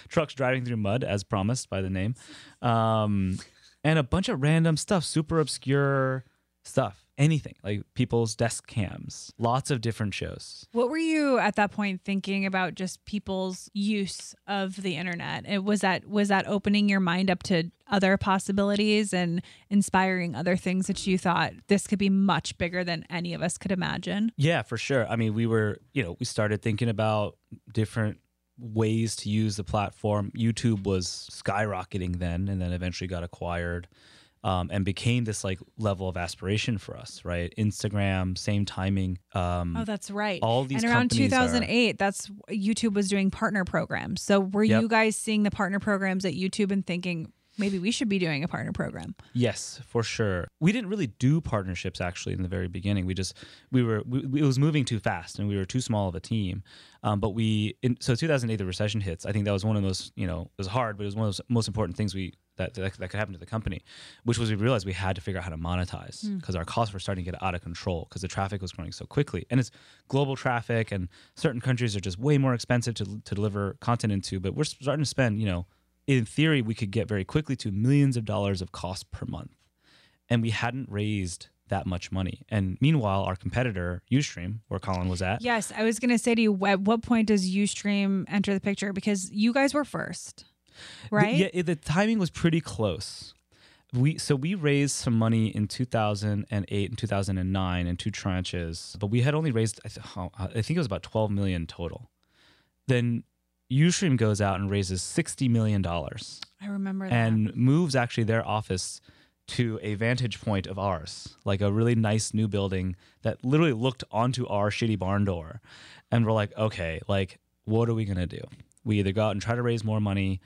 trucks driving through mud as promised by the name um and a bunch of random stuff super obscure stuff anything like people's desk cams lots of different shows what were you at that point thinking about just people's use of the internet? It was that was that opening your mind up to other possibilities and inspiring other things that you thought this could be much bigger than any of us could imagine? yeah for sure i mean we were you know we started thinking about different ways to use the platform youtube was skyrocketing then and then eventually got acquired um, and became this like level of aspiration for us right instagram same timing um, Oh, that's right. all these and around companies are- 2008, that's YouTube was doing partner programs. So were Yep. you guys seeing the partner programs at YouTube and thinking maybe we should be doing a partner program? Yes, for sure. We didn't really do partnerships actually in the very beginning. We just we were we, it was moving too fast and we were too small of a team. Um, but we in, so 2008 the recession hits. I think that was one of those you know it was hard, but it was one of those most important things we that that, that could happen to the company, which was we realized we had to figure out how to monetize Hmm. because our costs were starting to get out of control because the traffic was growing so quickly and it's global traffic and certain countries are just way more expensive to to deliver content into. But we're starting to spend you know in theory, we could get very quickly to millions of dollars of cost per month. And we hadn't raised that much money. And meanwhile, our competitor, Ustream, where Colin was at, Yes, I was going to say to you, at what point does UStream enter the picture? Because you guys were first, right? The, yeah, the timing was pretty close. We so we raised some money in 2008 and 2009 in two tranches, but we had only raised I, th- oh, I think it was about 12 million total. Then Ustream goes out and raises 60 million dollars. I remember that. and moves actually their office to a vantage point of ours, like a really nice new building that literally looked onto our shitty barn door. And we're like, okay, like, what are we going to do? We either go out and try to raise more money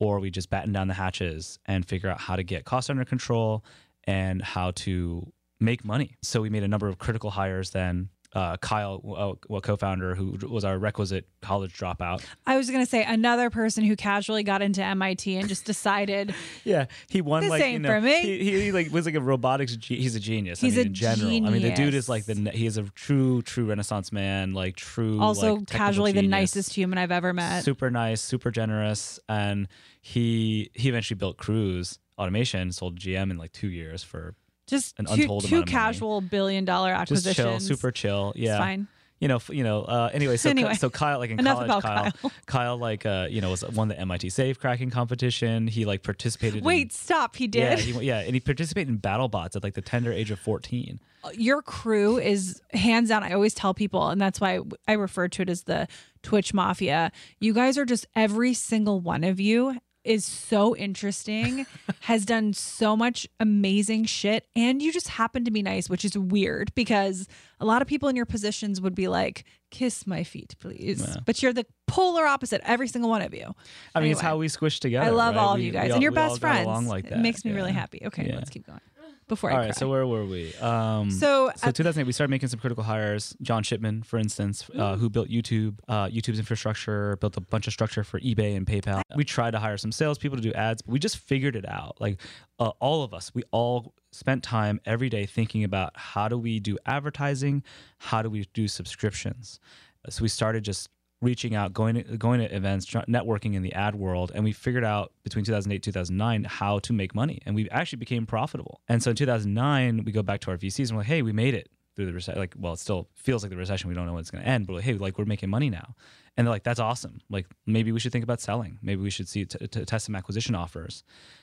or we just batten down the hatches and figure out how to get costs under control and how to make money. So we made a number of critical hires then. Uh, Kyle, uh, a co-founder who was our requisite college dropout, I was going to say another person who casually got into MIT and just decided Yeah, he won This like you know for me. He, he, he, like was like a robotics. Ge- he's a genius. He's I a mean, in general. I mean, the dude is like the he is a true true Renaissance man. Like true. also like, casually the nicest human I've ever met. Super nice, super generous, and he he eventually built Cruise Automation, sold GM in like two years for just an two, untold two amount of money. casual billion dollar just chill, super chill. Yeah, fine. You know, you know. Uh, anyway, so Anyway, so Kyle, like in college, Kyle, Kyle. Kyle, like uh, you know, was won the MIT safe cracking competition. He like participated. in, Wait, stop. He Yeah, did. he, yeah, and he participated in BattleBots at like the tender age of fourteen. your crew is hands down. I always tell people, and that's why I refer to it as the Twitch Mafia. You guys are just every single one of you is so interesting, has done so much amazing shit, and you just happen to be nice, which is weird because a lot of people in your positions would be like, kiss my feet, please. Yeah. But you're the polar opposite, every single one of you. I mean, it's how we squish together. I love right? all of you guys all- and your we all best friends. like that. It makes me really happy. Okay, Yeah. let's keep going. Before All I right, cry. so where were we? Um, So so at- 2008, we started making some critical hires. John Shipman, for instance, uh, who built YouTube, uh, YouTube's infrastructure, built a bunch of structure for eBay and PayPal. We tried to hire some salespeople to do ads, but we just figured it out. Like uh, all of us, we all spent time every day thinking about how do we do advertising, how do we do subscriptions. So we started just reaching out, going to, going to events, networking in the ad world, and we figured out between 2008 2009 how to make money, and we actually became profitable. And so in 2009, we go back to our VCs and we're like, hey, we made it through the recession. Like, well, it still feels like the recession. We don't know when it's going to end, but like, hey, like we're making money now. And they're like, that's awesome. Like maybe we should think about selling. Maybe we should see t- t- test some acquisition offers.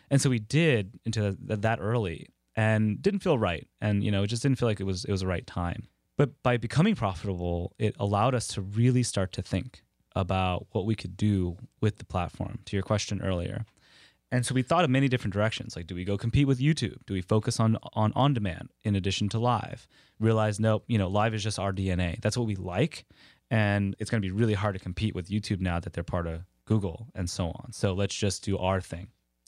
And so we did into that early, and didn't feel right. And you know, it just didn't feel like it was it was the right time. But by becoming profitable, it allowed us to really start to think about what we could do with the platform. To your question earlier. And so we thought of many different directions. Like, do we go compete with YouTube? Do we focus on on on demand in addition to live? Realize, nope, you know, live is just our DNA. That's what we like, and it's going to be really hard to compete with YouTube now that they're part of Google and so on. So let's just do our thing.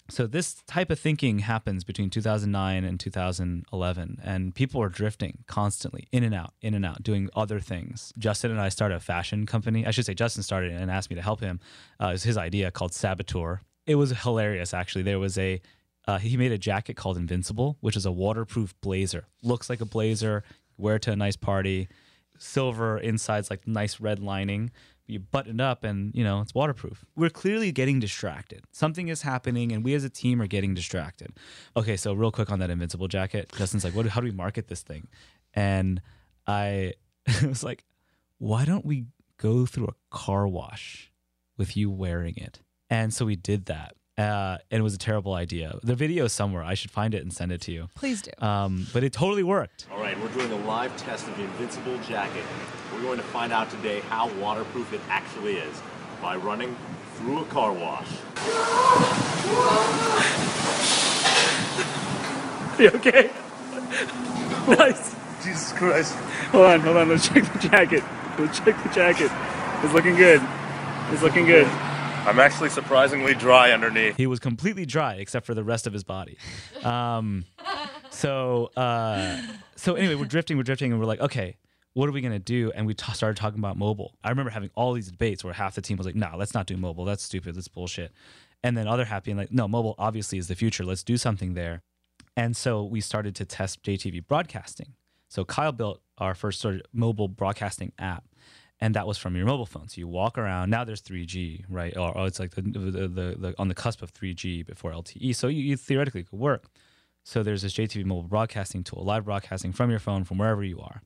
So this type of thinking happens between 2009 and 2011, and people are drifting constantly in and out, in and out, doing other things. Justin and I started a fashion company. I should say Justin started it and asked me to help him. Uh, it was his idea called Saboteur. It was hilarious, actually. There was a uh, he made a jacket called Invincible, which is a waterproof blazer. Looks like a blazer. Wear it to a nice party. Silver insides, like nice red lining. You button it up, and you know it's waterproof. We're clearly getting distracted. Something is happening, and we as a team are getting distracted. Okay, so real quick on that Invincible jacket, Justin's like, "What? How do we market this thing?" And I was like, "Why don't we go through a car wash with you wearing it?" And so we did that. Uh, and it was a terrible idea. The video is somewhere. I should find it and send it to you. Please do. Um, but it totally worked. All right, we're doing a live test of the Invincible jacket. We're going to find out today how waterproof it actually is by running through a car wash. Are you okay? nice. Jesus Christ. Hold on, hold on. Let's check the jacket. Let's check the jacket. It's looking good. It's looking good. I'm actually surprisingly dry underneath. He was completely dry except for the rest of his body. Um, so, uh, so anyway, we're drifting, we're drifting, and we're like, okay, what are we gonna do? And we t- started talking about mobile. I remember having all these debates where half the team was like, "No, let's not do mobile. That's stupid. That's bullshit." And then other half being like, "No, mobile obviously is the future. Let's do something there." And so we started to test JTV broadcasting. So Kyle built our first sort of mobile broadcasting app, and that was from your mobile phone. So you walk around. Now there's 3G, right? Or, or it's like the, the, the, the on the cusp of 3G before LTE. So you, you theoretically could work. So there's this JTV mobile broadcasting tool, live broadcasting from your phone from wherever you are.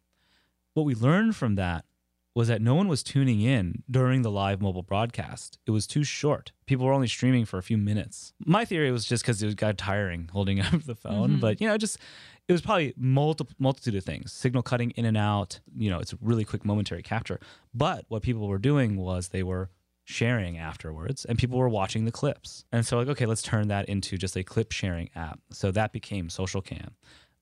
What we learned from that was that no one was tuning in during the live mobile broadcast. It was too short. People were only streaming for a few minutes. My theory was just because it got tiring holding up the phone, mm-hmm. but you know, just it was probably multiple multitude of things. Signal cutting in and out. You know, it's a really quick momentary capture. But what people were doing was they were sharing afterwards and people were watching the clips. And so like, okay, let's turn that into just a clip sharing app. So that became Social Cam,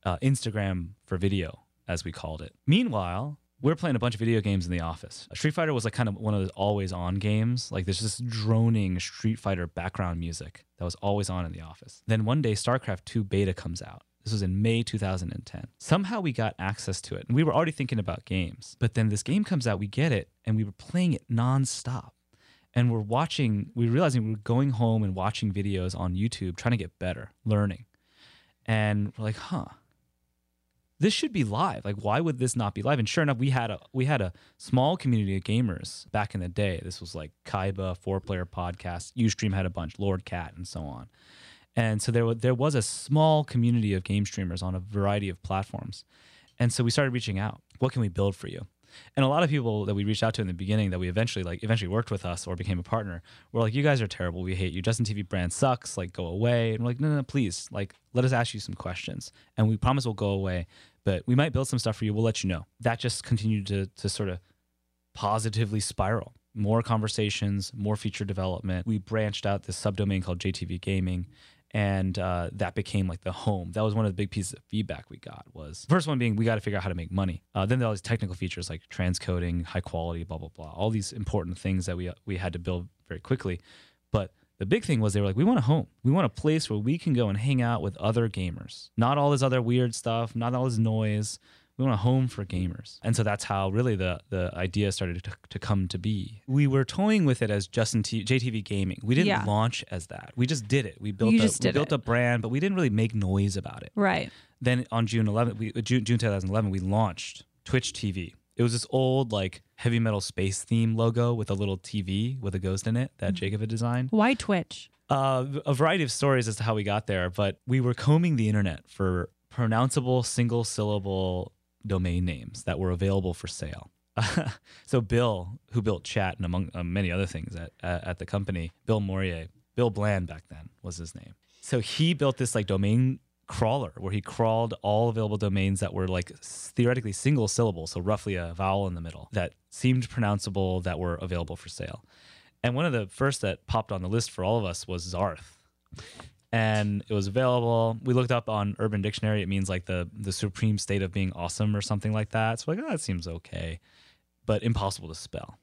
uh, Instagram for video, as we called it. Meanwhile, we're playing a bunch of video games in the office. Street Fighter was like kind of one of those always on games. Like there's this droning Street Fighter background music that was always on in the office. Then one day StarCraft 2 beta comes out. This was in May 2010. Somehow we got access to it and we were already thinking about games. But then this game comes out, we get it, and we were playing it nonstop. And we're watching, we're realizing we we're going home and watching videos on YouTube, trying to get better, learning. And we're like, huh, this should be live. Like, why would this not be live? And sure enough, we had a we had a small community of gamers back in the day. This was like Kaiba, four player podcast. Ustream had a bunch, Lord Cat, and so on. And so there there was a small community of game streamers on a variety of platforms. And so we started reaching out. What can we build for you? And a lot of people that we reached out to in the beginning that we eventually like eventually worked with us or became a partner were like, you guys are terrible. We hate you. Justin TV brand sucks. Like go away. And we're like, no, no, no, please. Like let us ask you some questions. And we promise we'll go away. But we might build some stuff for you. We'll let you know. That just continued to to sort of positively spiral. more conversations, more feature development. We branched out this subdomain called JTV Gaming, and uh, that became like the home. That was one of the big pieces of feedback we got. Was first one being we got to figure out how to make money. Uh, then there all these technical features like transcoding, high quality, blah blah blah, all these important things that we we had to build very quickly. But the big thing was they were like, we want a home. We want a place where we can go and hang out with other gamers. Not all this other weird stuff, not all this noise. We want a home for gamers. And so that's how really the, the idea started to, to come to be. We were toying with it as Justin T- JTV Gaming. We didn't Yeah. launch as that. We just did it. We built, You a, we built it. a brand, but we didn't really make noise about it. Right. Then on June 11th, we, uh, June, June 2011, we launched Twitch TV. It was this old like heavy metal space theme logo with a little TV with a ghost in it Mm-hmm. that Jacob had designed. Why Twitch? Uh, a variety of stories as to how we got there, but we were combing the internet for pronounceable single syllable domain names that were available for sale. so Bill, who built Chat and among uh, many other things at, at at the company, Bill Moorier, Bill Bland back then was his name. So he built this like domain crawler where he crawled all available domains that were like theoretically single syllable, so roughly a vowel in the middle that seemed pronounceable that were available for sale. And one of the first that popped on the list for all of us was Zarth. And it was available. We looked up on Urban Dictionary. It means like the the supreme state of being awesome or something like that. So like, oh, that seems okay, but impossible to spell.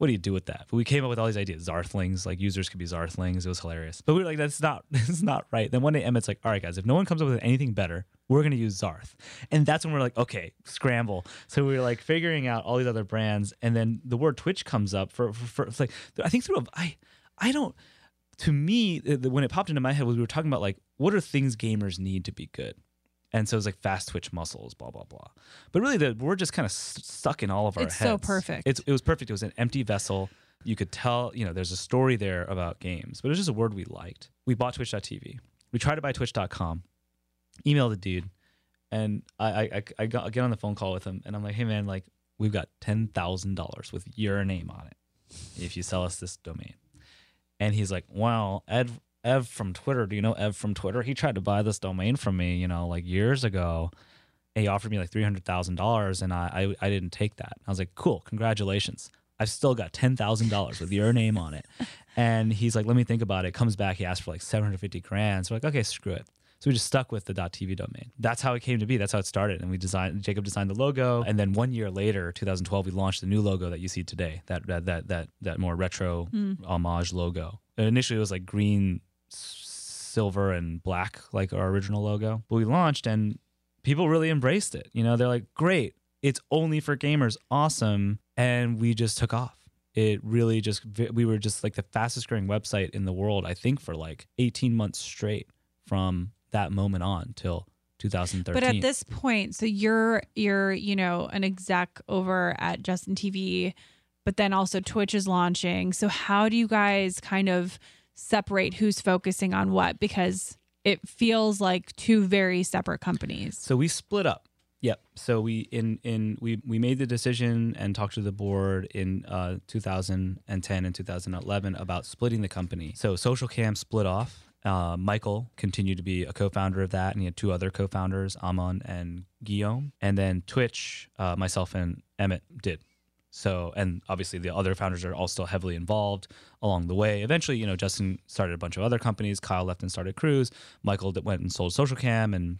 What do you do with that? But we came up with all these ideas. Zarthlings, like users could be Zarthlings. It was hilarious. But we were like, that's not that's not right. Then one day Emmett's like, all right, guys, if no one comes up with anything better, we're gonna use Zarth. And that's when we're like, okay, scramble. So we were like figuring out all these other brands, and then the word Twitch comes up for, for, for like I think through a, I I don't to me, when it popped into my head was we were talking about like what are things gamers need to be good, and so it was like fast twitch muscles, blah blah blah. But really, the we're just kind of st- stuck in all of our heads. It's heads. so perfect. It's it was perfect. It was an empty vessel. You could tell, you know, there's a story there about games, but it was just a word we liked. We bought Twitch.tv. We tried to buy Twitch.com. Emailed the dude, and I I, I, I got, I get on the phone call with him, and I'm like, hey man, like we've got ten thousand dollars with your name on it if you sell us this domain. And he's like, "Wow, Ed, Ev from Twitter. Do you know Ev from Twitter? He tried to buy this domain from me, you know, like years ago. And he offered me like three hundred thousand dollars, and I, I I didn't take that. I was like, cool, congratulations. I've still got ten thousand dollars with your name on it. And he's like, let me think about it. Comes back, he asked for like seven hundred fifty grand. So we're like, okay, screw it. So we just stuck with the .tv domain. That's how it came to be. That's how it started. And we designed. Jacob designed the logo, and then one year later, 2012, we launched the new logo that you see today. That that that that, that more retro mm. homage logo. And initially, it was like green, silver, and black, like our original logo. But we launched, and people really embraced it. You know, they're like, great. It's only for gamers. Awesome. And we just took off. It really just, we were just like the fastest growing website in the world, I think, for like 18 months straight from that moment on till 2013. But at this point, so you're you're you know an exec over at Justin TV, but then also Twitch is launching. So how do you guys kind of separate who's focusing on what? Because it feels like two very separate companies. So we split up. Yep. So we in in we we made the decision and talked to the board in uh, 2010 and 2011 about splitting the company. So Social Cam split off. Uh, Michael continued to be a co-founder of that, and he had two other co-founders, Ammon and Guillaume. And then Twitch, uh, myself and Emmett did. So, and obviously the other founders are all still heavily involved along the way. Eventually, you know, Justin started a bunch of other companies. Kyle left and started Cruise. Michael went and sold Social Cam and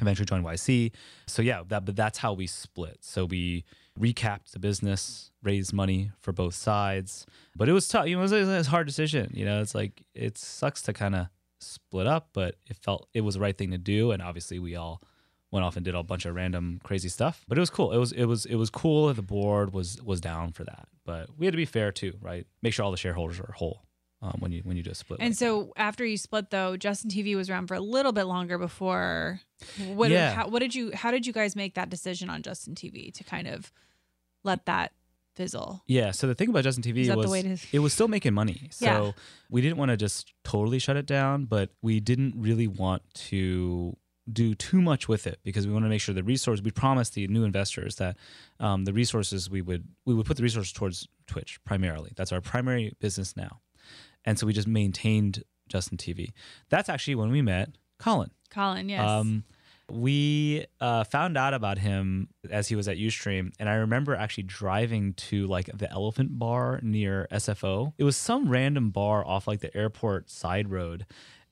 eventually joined YC. So yeah, that but that's how we split. So we recapped the business, raised money for both sides. But it was tough. You know, it was, a hard decision. You know, it's like it sucks to kind of split up, but it felt it was the right thing to do. And obviously, we all went off and did a bunch of random crazy stuff. But it was cool. It was it was it was cool. that The board was was down for that, but we had to be fair too, right? Make sure all the shareholders are whole um, when you when you do a split. And like so after you split though, Justin TV was around for a little bit longer before. What, Yeah. how, what did you? How did you guys make that decision on Justin TV to kind of let that fizzle? Yeah. So the thing about Justin TV was to- it was still making money. So Yeah. we didn't want to just totally shut it down, but we didn't really want to do too much with it because we want to make sure the resource we promised the new investors that um, the resources we would we would put the resources towards Twitch primarily. That's our primary business now, and so we just maintained Justin TV. That's actually when we met Colin. Colin, yes. Um, we uh, found out about him as he was at Ustream, and I remember actually driving to like the Elephant Bar near SFO. It was some random bar off like the airport side road,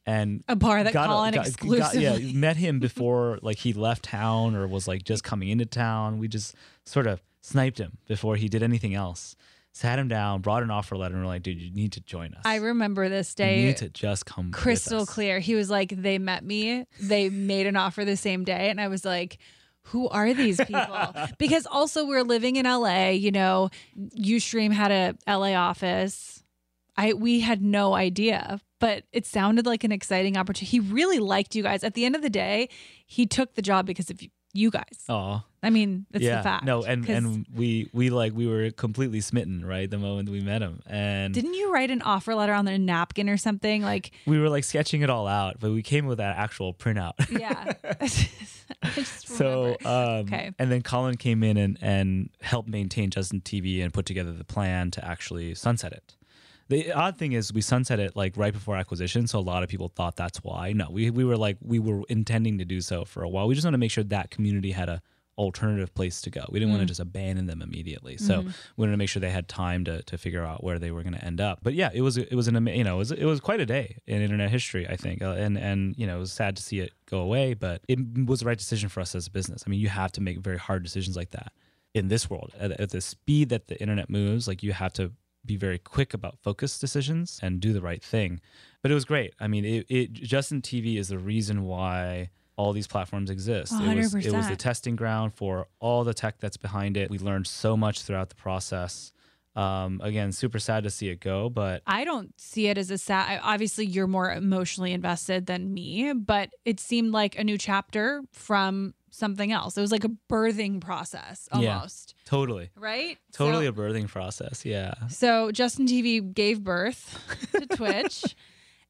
and A bar that got Colin exclusive. yeah, exclusively- met him before like he left town or was like just coming into town. We just sort of sniped him before he did anything else. Sat him down, brought an offer letter, and we're like, "Dude, you need to join us. I remember this you day need to just come crystal clear. He was like, they met me, they made an offer the same day. And I was like, who are these people? because also we're living in LA, you know, Ustream had a LA office. I we had no idea, but it sounded like an exciting opportunity. He really liked you guys. At the end of the day, he took the job because of you guys. Oh, I mean, that's yeah, the fact. No, and and we we like we were completely smitten right the moment we met him, and didn't you write an offer letter on a napkin or something? Like, we were like sketching it all out, but we came with that actual printout. yeah. I just so um, Okay. and then Colin came in and and helped maintain Justin TV and put together the plan to actually sunset it. The odd thing is we sunset it like right before acquisition, so a lot of people thought that's why. No, we we were like we were intending to do so for a while. We just want to make sure that community had a alternative place to go. We didn't want to Mm. just abandon them immediately. So Mhm. we wanted to make sure they had time to to figure out where they were going to end up. But yeah, it was it was an you know it was it was quite a day in internet history, I think, uh, and and you know it was sad to see it go away, but it was the right decision for us as a business. I mean, you have to make very hard decisions like that in this world at, at the speed that the internet moves. Like you have to be very quick about focus decisions and do the right thing. But it was great. I mean, it, it Justin TV is the reason why all these platforms exist. It was, it was the testing ground for all the tech that's behind it. We learned so much throughout the process. Um, again, super sad to see it go, but I don't see it as a sad. Obviously, you're more emotionally invested than me, but it seemed like a new chapter from something else. It was like a birthing process almost, yeah, totally, right? totally So- a birthing process. Yeah, So Justin TV gave birth to Twitch,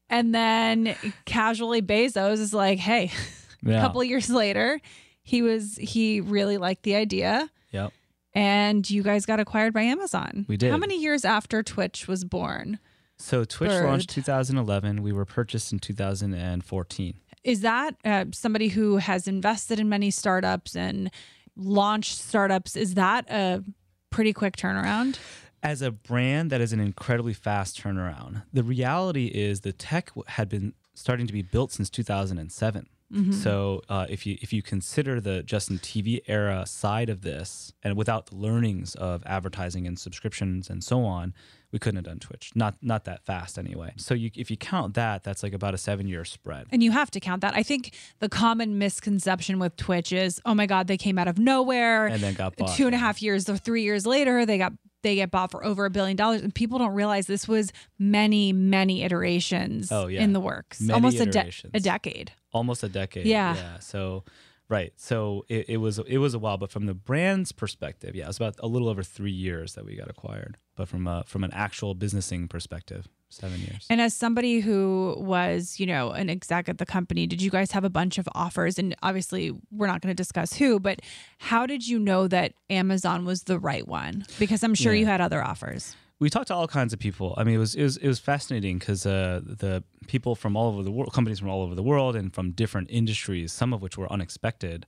and then casually Bezos is like, "Hey." Yeah. A couple years later, he was he really liked the idea, yep. and you guys got acquired by Amazon. We did. How many years after Twitch was born? So Twitch Bird. launched 2011. We were purchased in 2014. Is that uh, somebody who has invested in many startups and launched startups? Is that a pretty quick turnaround? as a brand that is an incredibly fast turnaround, the reality is the tech had been starting to be built since 2007. Mhm. So uh, if you if you consider the Justin TV era side of this, and without the learnings of advertising and subscriptions and so on, we couldn't have done Twitch. Not not that fast anyway. So you, if you count that, that's like about a seven year spread. And you have to count that. I think the common misconception with Twitch is, oh my God, they came out of nowhere. And then got bought, Two and a half years or three years later, they got they get bought for over a billion dollars. And people don't realize this was many, many iterations Oh yeah, in the works. Many Almost a, de- a decade. almost a decade. Yeah. Yeah. So, right. So it, it was it was a while, but from the brand's perspective, yeah, it was about a little over three years that we got acquired. But from a, from an actual businessing perspective, seven years. And as somebody who was, you know, an exec at the company, did you guys have a bunch of offers? And obviously, we're not going to discuss who, but how did you know that Amazon was the right one? Because I'm sure Yeah. you had other offers. We talked to all kinds of people. I mean, it was it was, it was fascinating because uh, the people from all over the world, companies from all over the world, and from different industries, some of which were unexpected,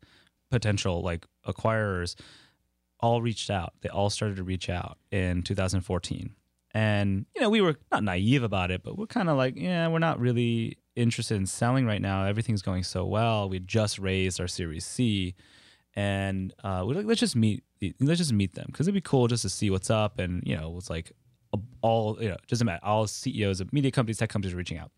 potential like acquirers, all reached out. They all started to reach out in 2014, and you know we were not naive about it, but we're kind of like, yeah, we're not really interested in selling right now. Everything's going so well. We just raised our Series C and uh, we're like, let's just meet, let's just meet them because it'd be cool just to see what's up. And you know, it's like all you know, doesn't matter. All CEOs of media companies, tech companies are reaching out,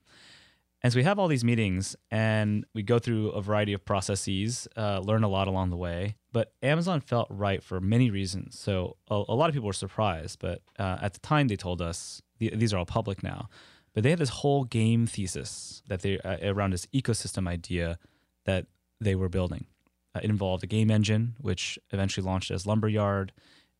and so we have all these meetings, and we go through a variety of processes, uh, learn a lot along the way. But Amazon felt right for many reasons. So a, a lot of people were surprised, but uh, at the time they told us the, these are all public now. But they had this whole game thesis that they uh, around this ecosystem idea that they were building. Uh, it involved a game engine, which eventually launched as Lumberyard.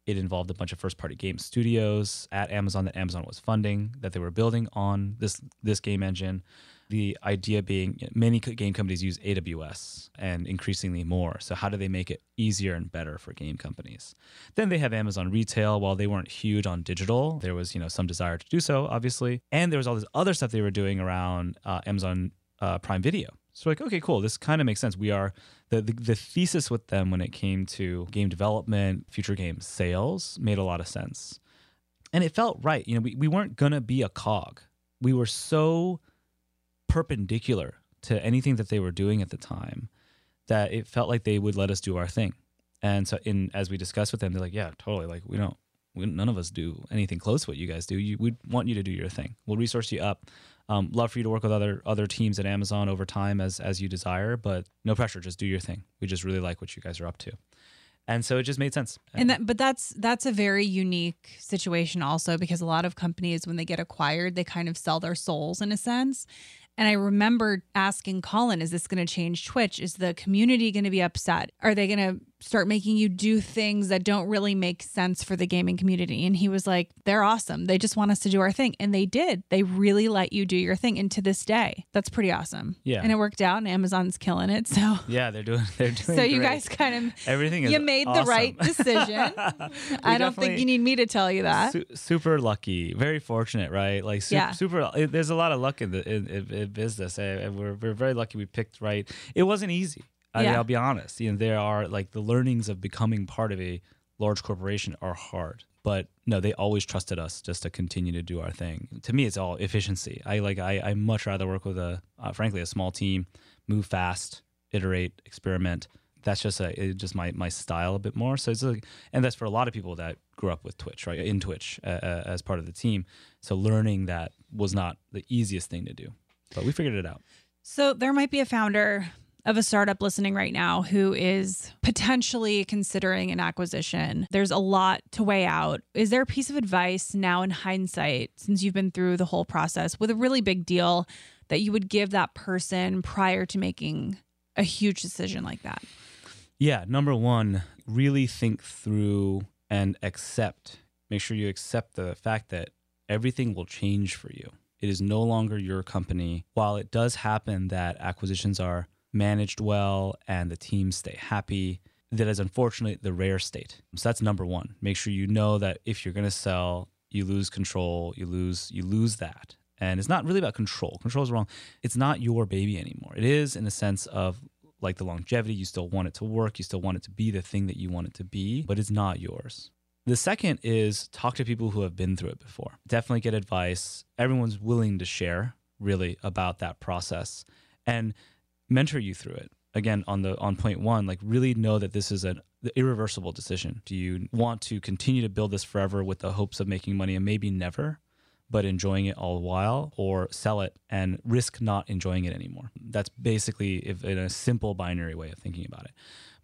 It involved a bunch of first-party game studios at Amazon that Amazon was funding that they were building on this this game engine. The idea being many game companies use AWS and increasingly more. So how do they make it easier and better for game companies? Then they have Amazon Retail. While they weren't huge on digital, there was you know some desire to do so, obviously, and there was all this other stuff they were doing around uh, Amazon uh, Prime Video. So like, okay, cool. This kind of makes sense. We are the, the the thesis with them when it came to game development, future game sales made a lot of sense, and it felt right. You know, we we weren't gonna be a cog. We were so perpendicular to anything that they were doing at the time that it felt like they would let us do our thing. And so, in as we discussed with them, they're like, "Yeah, totally. Like we don't, we, none of us do anything close to what you guys do. You, we want you to do your thing. We'll resource you up. Um, love for you to work with other other teams at Amazon over time as as you desire, but no pressure. Just do your thing. We just really like what you guys are up to." And so it just made sense. And that, but that's that's a very unique situation also because a lot of companies when they get acquired, they kind of sell their souls in a sense. And I remember asking Colin, is this going to change Twitch? Is the community going to be upset? Are they going to start making you do things that don't really make sense for the gaming community? And he was like, they're awesome. They just want us to do our thing. And they did. They really let you do your thing. And to this day, that's pretty awesome. Yeah. And it worked out and Amazon's killing it. So yeah, they're doing they're doing So you guys kind of everything you made the right decision. I don't think you need me to tell you that. Su- super lucky, very fortunate, right? Like su- Yeah. super. it- there's a lot of luck in the in, in, in business, and and we're we're very lucky we picked right. It wasn't easy. I mean, Yeah. I'll be honest. You know, there are like the learnings of becoming part of a large corporation are hard, but no, they always trusted us just to continue to do our thing. To me, it's all efficiency. I like I I much rather work with a uh, frankly a small team, move fast, iterate, experiment. That's just a just my my style a bit more. So it's like, and that's for a lot of people that grew up with Twitch, right? In Twitch uh, uh, as part of the team. So learning that was not the easiest thing to do, but we figured it out. So there might be a founder of a startup listening right now who is potentially considering an acquisition. There's a lot to weigh out. Is there a piece of advice now in hindsight, since you've been through the whole process with a really big deal, that you would give that person prior to making a huge decision like that? Yeah, number one, really think through and accept. Make sure you accept the fact that everything will change for you. It is no longer your company. While it does happen that acquisitions are managed well and the teams stay happy, that is unfortunately the rare state. So that's number one. Make sure you know that if you're going to sell, you lose control, you lose you lose that. And it's not really about control. Control is wrong. It's not your baby anymore. It is in the sense of like the longevity. You still want it to work. You still want it to be the thing that you want it to be, but it's not yours. The second is talk to people who have been through it before. Definitely get advice. Everyone's willing to share really about that process and mentor you through it. Again, on the on point one, like really know that this is an irreversible decision. Do you want to continue to build this forever with the hopes of making money and maybe never, but enjoying it all the while, or sell it and risk not enjoying it anymore? That's basically if in a simple binary way of thinking about it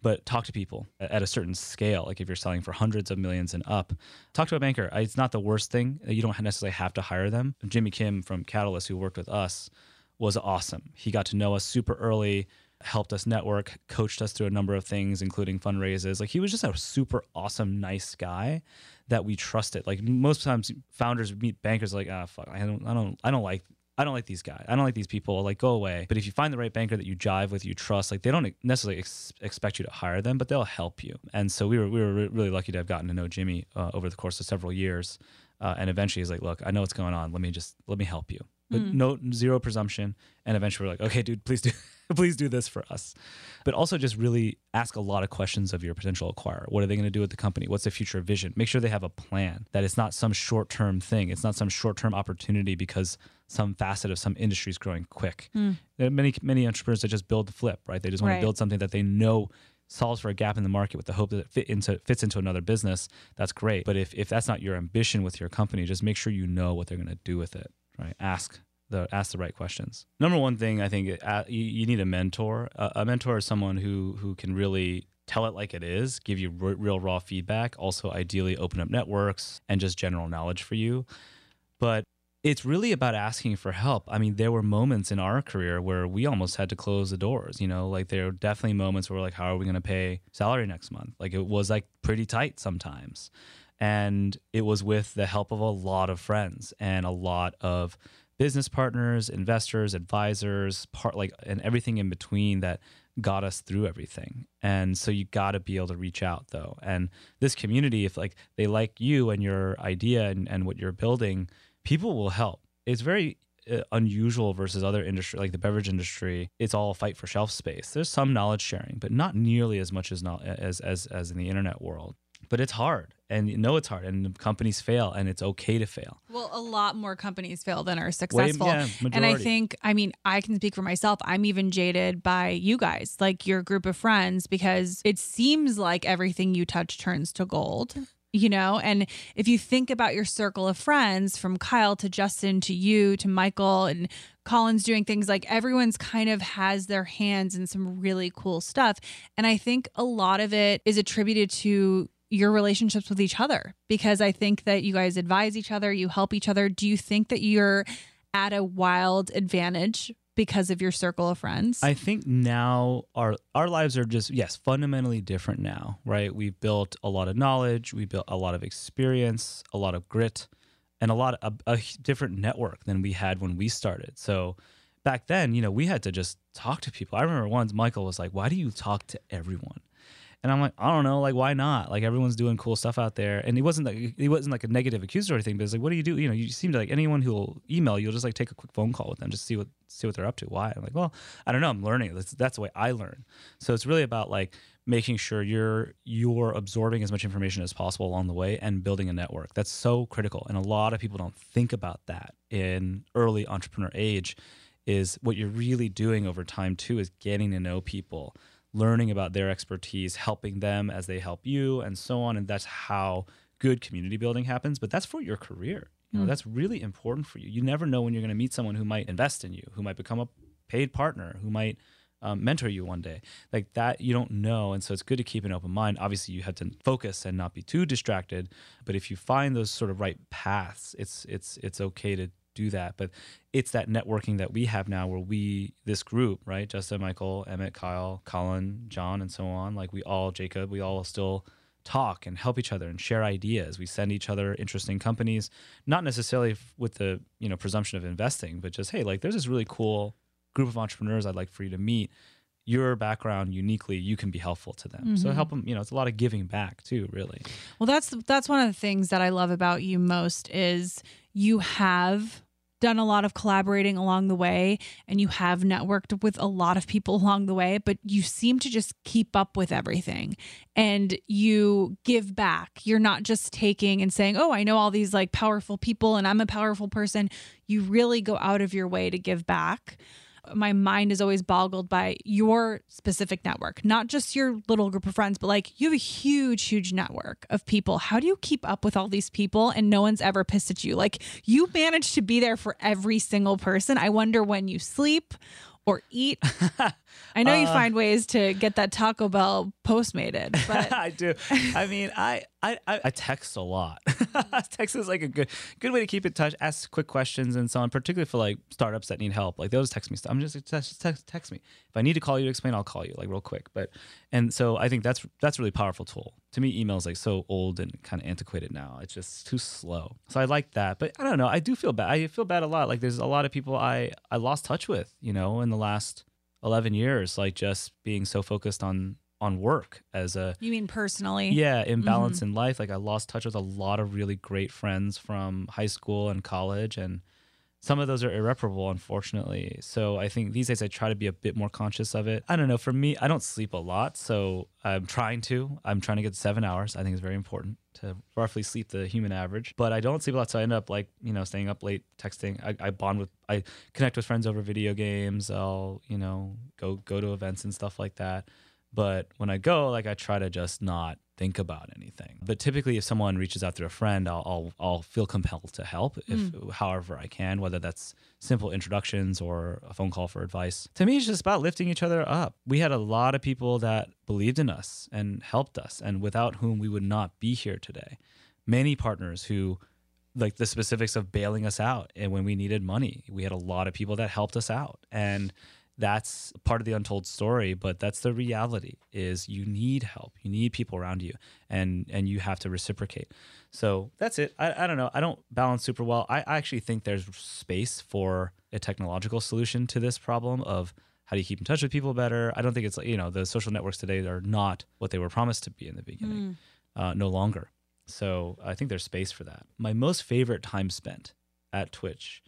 but talk to people at a certain scale. Like if you're selling for hundreds of millions and up, talk to a banker. It's not the worst thing. You don't necessarily have to hire them. Jimmy Kim from Catalyst, who worked with us, was awesome. He got to know us super early, helped us network, coached us through a number of things, including fundraisers. Like he was just a super awesome, nice guy that we trusted. Like most times, founders meet bankers like, ah, fuck, I don't, I don't, I don't like I don't like these guys. I don't like these people. Like, go away. But if you find the right banker that you jive with, you trust, like they don't necessarily ex- expect you to hire them, but they'll help you. And so we were we were re- really lucky to have gotten to know Jimmy uh, over the course of several years. Uh, and eventually, he's like, "Look, I know what's going on. Let me just let me help you." But Mm. no zero presumption. And eventually, we're like, "Okay, dude, please do please do this for us." But also, just really ask a lot of questions of your potential acquirer. What are they going to do with the company? What's the future vision? Make sure they have a plan. That it's not some short term thing. It's not some short term opportunity because some facet of some industry is growing quick. Mm. There are many many entrepreneurs that just build the flip, right? They just want Right. to build something that they know solves for a gap in the market with the hope that it fit into fits into another business. That's great. But if if that's not your ambition with your company, just make sure you know what they're going to do with it. Right? Ask the ask the right questions. Number one thing I think uh, you, need a mentor. A mentor is someone who who can really tell it like it is, give you real raw feedback. Also, ideally, open up networks and just general knowledge for you. But it's really about asking for help. I mean, there were moments in our career where we almost had to close the doors. You know, like there are definitely moments where we're like, how are we going to pay salary next month? Like it was like pretty tight sometimes. And it was with the help of a lot of friends and a lot of business partners, investors, advisors, part like and everything in between that got us through everything. And so you got to be able to reach out though. And this community, if like they like you and your idea and, and what you're building, people will help. It's very uh, unusual versus other industry like the beverage industry. It's all a fight for shelf space. There's some knowledge sharing, but not nearly as much as not as as as in the internet world. But it's hard, and you know it's hard, and companies fail, and it's okay to fail. Well, a lot more companies fail than are successful. yeah, and I think, I mean, I can speak for myself. I'm even jaded by you guys, like your group of friends, because it seems like everything you touch turns to gold. You know, and if you think about your circle of friends from Kyle to Justin to you to Michael and Colin's doing things like everyone's kind of has their hands in some really cool stuff. And I think a lot of it is attributed to your relationships with each other because I think that you guys advise each other, you help each other. Do you think that you're at a wild advantage because of your circle of friends? I think now our our lives are just yes fundamentally different now, right? We've built a lot of knowledge, we built a lot of experience, a lot of grit, and a lot of a, a different network than we had when we started. So back then, you know, we had to just talk to people. I remember once Michael was like, "Why do you talk to everyone?" And I'm like, I don't know, like why not? Like everyone's doing cool stuff out there, and he wasn't like he wasn't like a negative accuser or anything, but it's like, what do you do? You know, you seem to like anyone who'll email you'll just like take a quick phone call with them, just see what see what they're up to. Why? I'm like, well, I don't know. I'm learning. That's that's the way I learn. So it's really about like making sure you're you're absorbing as much information as possible along the way and building a network. That's so critical, and a lot of people don't think about that in early entrepreneur age. Is what you're really doing over time too is getting to know people learning about their expertise, helping them as they help you, and so on. And that's how good community building happens. But that's for your career. You know, Mm. that's really important for you. You never know when you're going to meet someone who might invest in you, who might become a paid partner, who might um, mentor you one day. Like that, you don't know. And so it's good to keep an open mind. Obviously, you have to focus and not be too distracted. But if you find those sort of right paths, it's it's it's okay to do that. But it's that networking that we have now where we, this group, right? Justin, Michael, Emmett, Kyle, Colin, John, and so on, like we all, Jacob, we all still talk and help each other and share ideas. We send each other interesting companies, not necessarily with the, you know, presumption of investing, but just, hey, like there's this really cool group of entrepreneurs I'd like for you to meet. Your background uniquely, you can be helpful to them. So Mhm. help them, you know, it's a lot of giving back too, really. Well, that's that's one of the things that I love about you most is you have done a lot of collaborating along the way and you have networked with a lot of people along the way, but you seem to just keep up with everything and you give back. You're not just taking and saying, "Oh, I know all these like powerful people and I'm a powerful person." You really go out of your way to give back my mind is always boggled by your specific network, not just your little group of friends, but like you have a huge, huge network of people. How do you keep up with all these people and no one's ever pissed at you? Like you manage to be there for every single person. I wonder when you sleep or eat. I know you Uh, find ways to get that Taco Bell postmated, but I do. I mean, I, I I I text a lot. text is like a good good way to keep in touch, ask quick questions and so on. Particularly for like startups that need help, like they'll just text me stuff. I'm just text, text text me if I need to call you to explain. I'll call you like real quick. But and so I think that's that's a really powerful tool. To me, email is like so old and kind of antiquated now. It's just too slow. So I like that. But I don't know. I do feel bad. I feel bad a lot. Like there's a lot of people I I lost touch with. You know, in the last 11 years, like just being so focused on on work as a you mean personally? yeah imbalance Mhm. in life like i lost touch with a lot of really great friends from high school and college and some of those are irreparable unfortunately. So i think these days i try to be a bit more conscious of it. I don't know. For me i don't sleep a lot so i'm trying to. I'm trying to get seven hours. I think it's very important to roughly sleep the human average. But i don't sleep a lot so i end up like you know staying up late texting. I, I bond with i connect with friends over video games. I'll you know go go to events and stuff like that. But when I go, like I try to just not think about anything. But typically, if someone reaches out through a friend, I'll I'll, I'll feel compelled to help if hmm. however I can, whether that's simple introductions or a phone call for advice. To me, it's just about lifting each other up. We had a lot of people that believed in us and helped us, and without whom we would not be here today. Many partners who like the specifics of bailing us out and when we needed money we had a lot of people that helped us out and that's part of the untold story but that's the reality is you need help. You need people around you and and you have to reciprocate. So that's it. I, I don't know. I don't balance super well. I, I actually think there's space for a technological solution to this problem of how do you keep in touch with people better? I don't think it's you know the social networks today are not what they were promised to be in the beginning uh, no longer. So I think there's space for that. My most favorite time spent at Twitch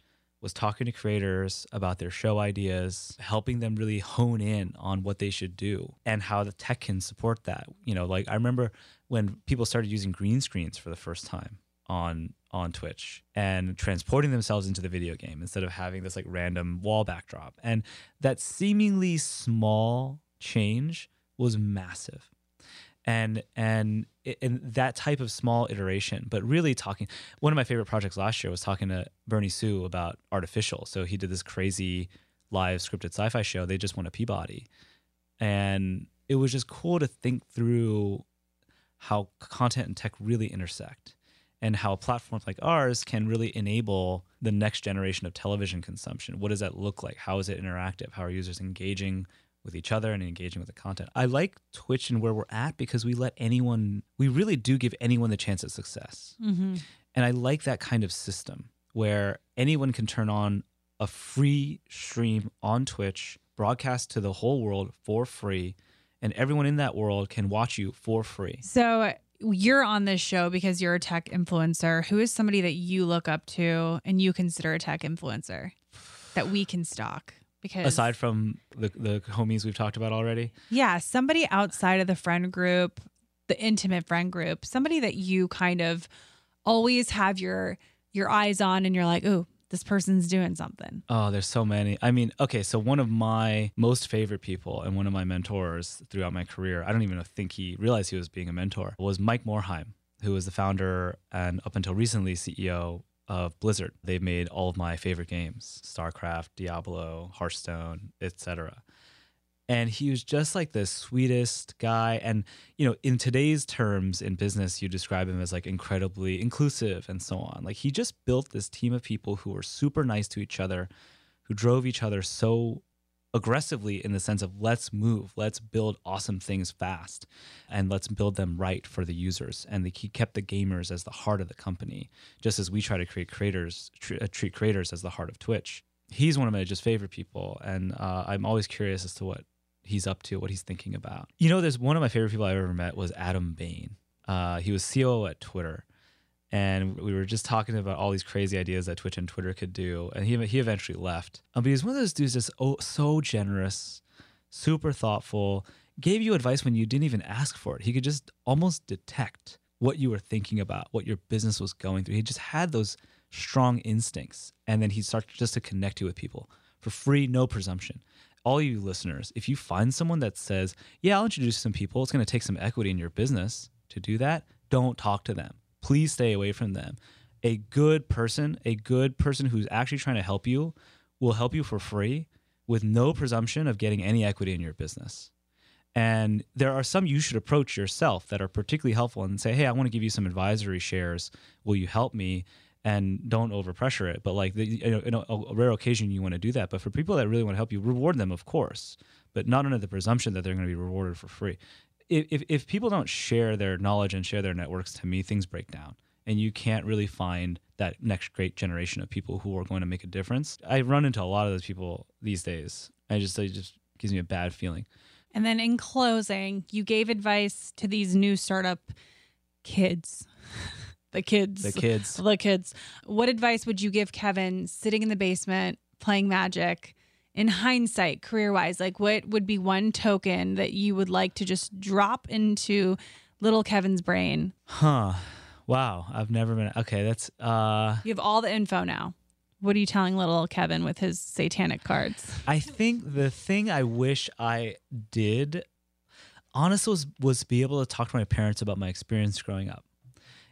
was talking to creators about their show ideas, helping them really hone in on what they should do and how the tech can support that. You know, like I remember when people started using green screens for the first time on on Twitch and transporting themselves into the video game instead of having this like random wall backdrop. And that seemingly small change was massive and and and that type of small iteration but really talking one of my favorite projects last year was talking to bernie su about artificial. So he did this crazy live scripted sci-fi show they just won a peabody. And it was just cool to think through how content and tech really intersect and how platforms like ours can really enable the next generation of television consumption. What does that look like? How is it interactive? How are users engaging with each other and engaging with the content. I like Twitch and where we're at because we let anyone, we really do give anyone the chance at success. Mm-hmm. And I like that kind of system where anyone can turn on a free stream on Twitch, broadcast to the whole world for free, and everyone in that world can watch you for free. So you're on this show because you're a tech influencer. Who is somebody that you look up to and you consider a tech influencer that we can stalk? Because Aside from the, the homies we've talked about already, yeah, somebody outside of the friend group, the intimate friend group, somebody that you kind of always have your your eyes on and you're like, "Ooh, this person's doing something." Oh, there's so many. I mean, okay, so one of my most favorite people and one of my mentors throughout my career, I don't even think he realized he was being a mentor, was Mike Morhaime, who was the founder and up until recently CEO of Blizzard. They've made all of my favorite games, StarCraft, Diablo, Hearthstone, etc. And he was just like the sweetest guy. And, you know, in today's terms in business, you describe him as like incredibly inclusive and so on. Like he just built this team of people who were super nice to each other, who drove each other so aggressively in the sense of let's move, let's build awesome things fast, and let's build them right for the users. And he kept the gamers as the heart of the company, just as we try to create creators, uh, treat creators as the heart of Twitch. He's one of my just favorite people, and uh, I'm always curious as to what he's up to, what he's thinking about. You know, there's one of my favorite people I've ever met was Adam Bain. Uh, he was COO at Twitter and we were just talking about all these crazy ideas that Twitch and Twitter could do. And he he eventually left. Um, but he's one of those dudes that's oh, so generous, super thoughtful, gave you advice when you didn't even ask for it. He could just almost detect what you were thinking about, what your business was going through. He just had those strong instincts, and then he'd start just to connect you with people for free, no presumption. All you listeners, if you find someone that says, "Yeah, I'll introduce some people," it's going to take some equity in your business to do that. Don't talk to them please stay away from them. A good person, a good person who's actually trying to help you, will help you for free with no presumption of getting any equity in your business. And there are some you should approach yourself that are particularly helpful and say, hey, I want to give you some advisory shares. Will you help me? And don't overpressure it. But like, the, you know, in a, a rare occasion, you want to do that. But for people that really want to help you, reward them, of course, but not under the presumption that they're going to be rewarded for free if, if people don't share their knowledge and share their networks, to me, things break down. And you can't really find that next great generation of people who are going to make a difference. I run into a lot of those people these days. I just, it just gives me a bad feeling. And then in closing, you gave advice to these new startup kids. the kids. The kids. The kids. What advice would you give Kevin sitting in the basement playing magic? In hindsight, career wise, like what would be one token that you would like to just drop into little Kevin's brain? Huh. Wow. I've never been. Okay. That's. uh You have all the info now. What are you telling little Kevin with his satanic cards? I think the thing I wish I did, honestly, was, was be able to talk to my parents about my experience growing up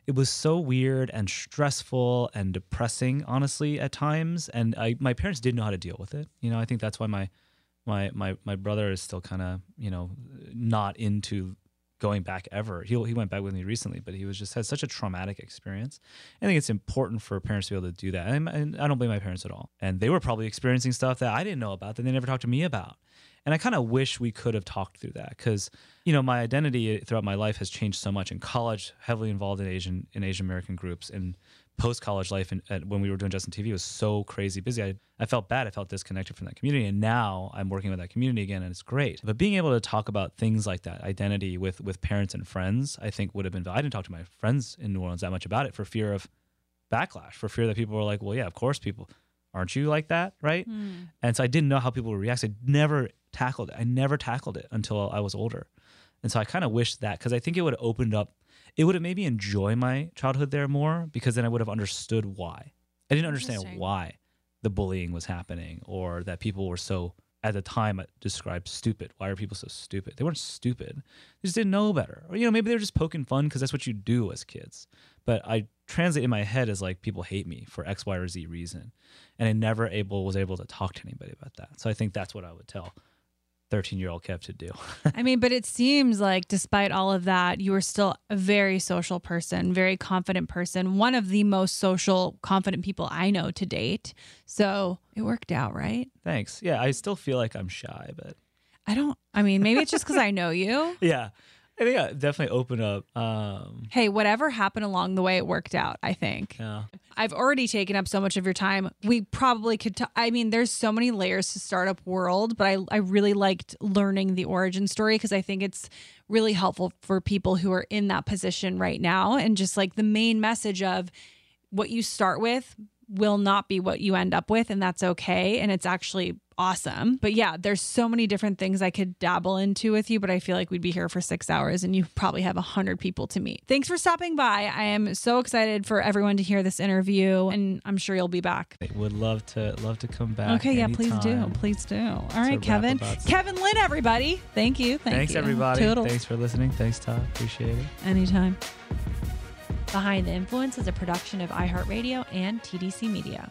it was so weird and stressful and depressing, honestly, at times. And I, my parents didn't know how to deal with it. You know, I think that's why my my my my brother is still kind of you know not into going back ever. He he went back with me recently, but he was just had such a traumatic experience. I think it's important for parents to be able to do that, and, and I don't blame my parents at all. And they were probably experiencing stuff that I didn't know about that they never talked to me about. And I kind of wish we could have talked through that because, you know, my identity throughout my life has changed so much. In college, heavily involved in Asian in Asian American groups, and post college life, and when we were doing Justin TV, was so crazy busy. I, I felt bad. I felt disconnected from that community, and now I'm working with that community again, and it's great. But being able to talk about things like that, identity with with parents and friends, I think would have been. I didn't talk to my friends in New Orleans that much about it for fear of backlash, for fear that people were like, well, yeah, of course, people aren't you like that right hmm. and so i didn't know how people would react i never tackled it i never tackled it until i was older and so i kind of wish that because i think it would have opened up it would have made me enjoy my childhood there more because then i would have understood why i didn't understand why the bullying was happening or that people were so at the time uh, described stupid. Why are people so stupid? They weren't stupid. They just didn't know better. Or you know, maybe they were just poking fun because that's what you do as kids. But I translate in my head as like people hate me for X, Y, or Z reason. And I never able was able to talk to anybody about that. So I think that's what I would tell 13 year old Kev to do. I mean, but it seems like despite all of that, you were still a very social person, very confident person, one of the most social, confident people I know to date. So it worked out, right? Thanks. Yeah, I still feel like I'm shy, but I don't, I mean, maybe it's just because I know you. yeah. I think I definitely open up. Um, Hey, whatever happened along the way, it worked out, I think. yeah. I've already taken up so much of your time. We probably could. T- I mean, there's so many layers to Startup World, but I, I really liked learning the origin story because I think it's really helpful for people who are in that position right now. And just like the main message of what you start with will not be what you end up with, and that's okay. And it's actually awesome. But yeah, there's so many different things I could dabble into with you, but I feel like we'd be here for six hours and you probably have a hundred people to meet. Thanks for stopping by. I am so excited for everyone to hear this interview and I'm sure you'll be back. Would love to love to come back. Okay, yeah, please do. Please do. All to right, rap Kevin. Kevin Lin, everybody. Thank you. Thank Thanks you. everybody. Toodles. Thanks for listening. Thanks Todd. Appreciate it. Anytime. Behind the Influence is a production of iHeartRadio and TDC Media.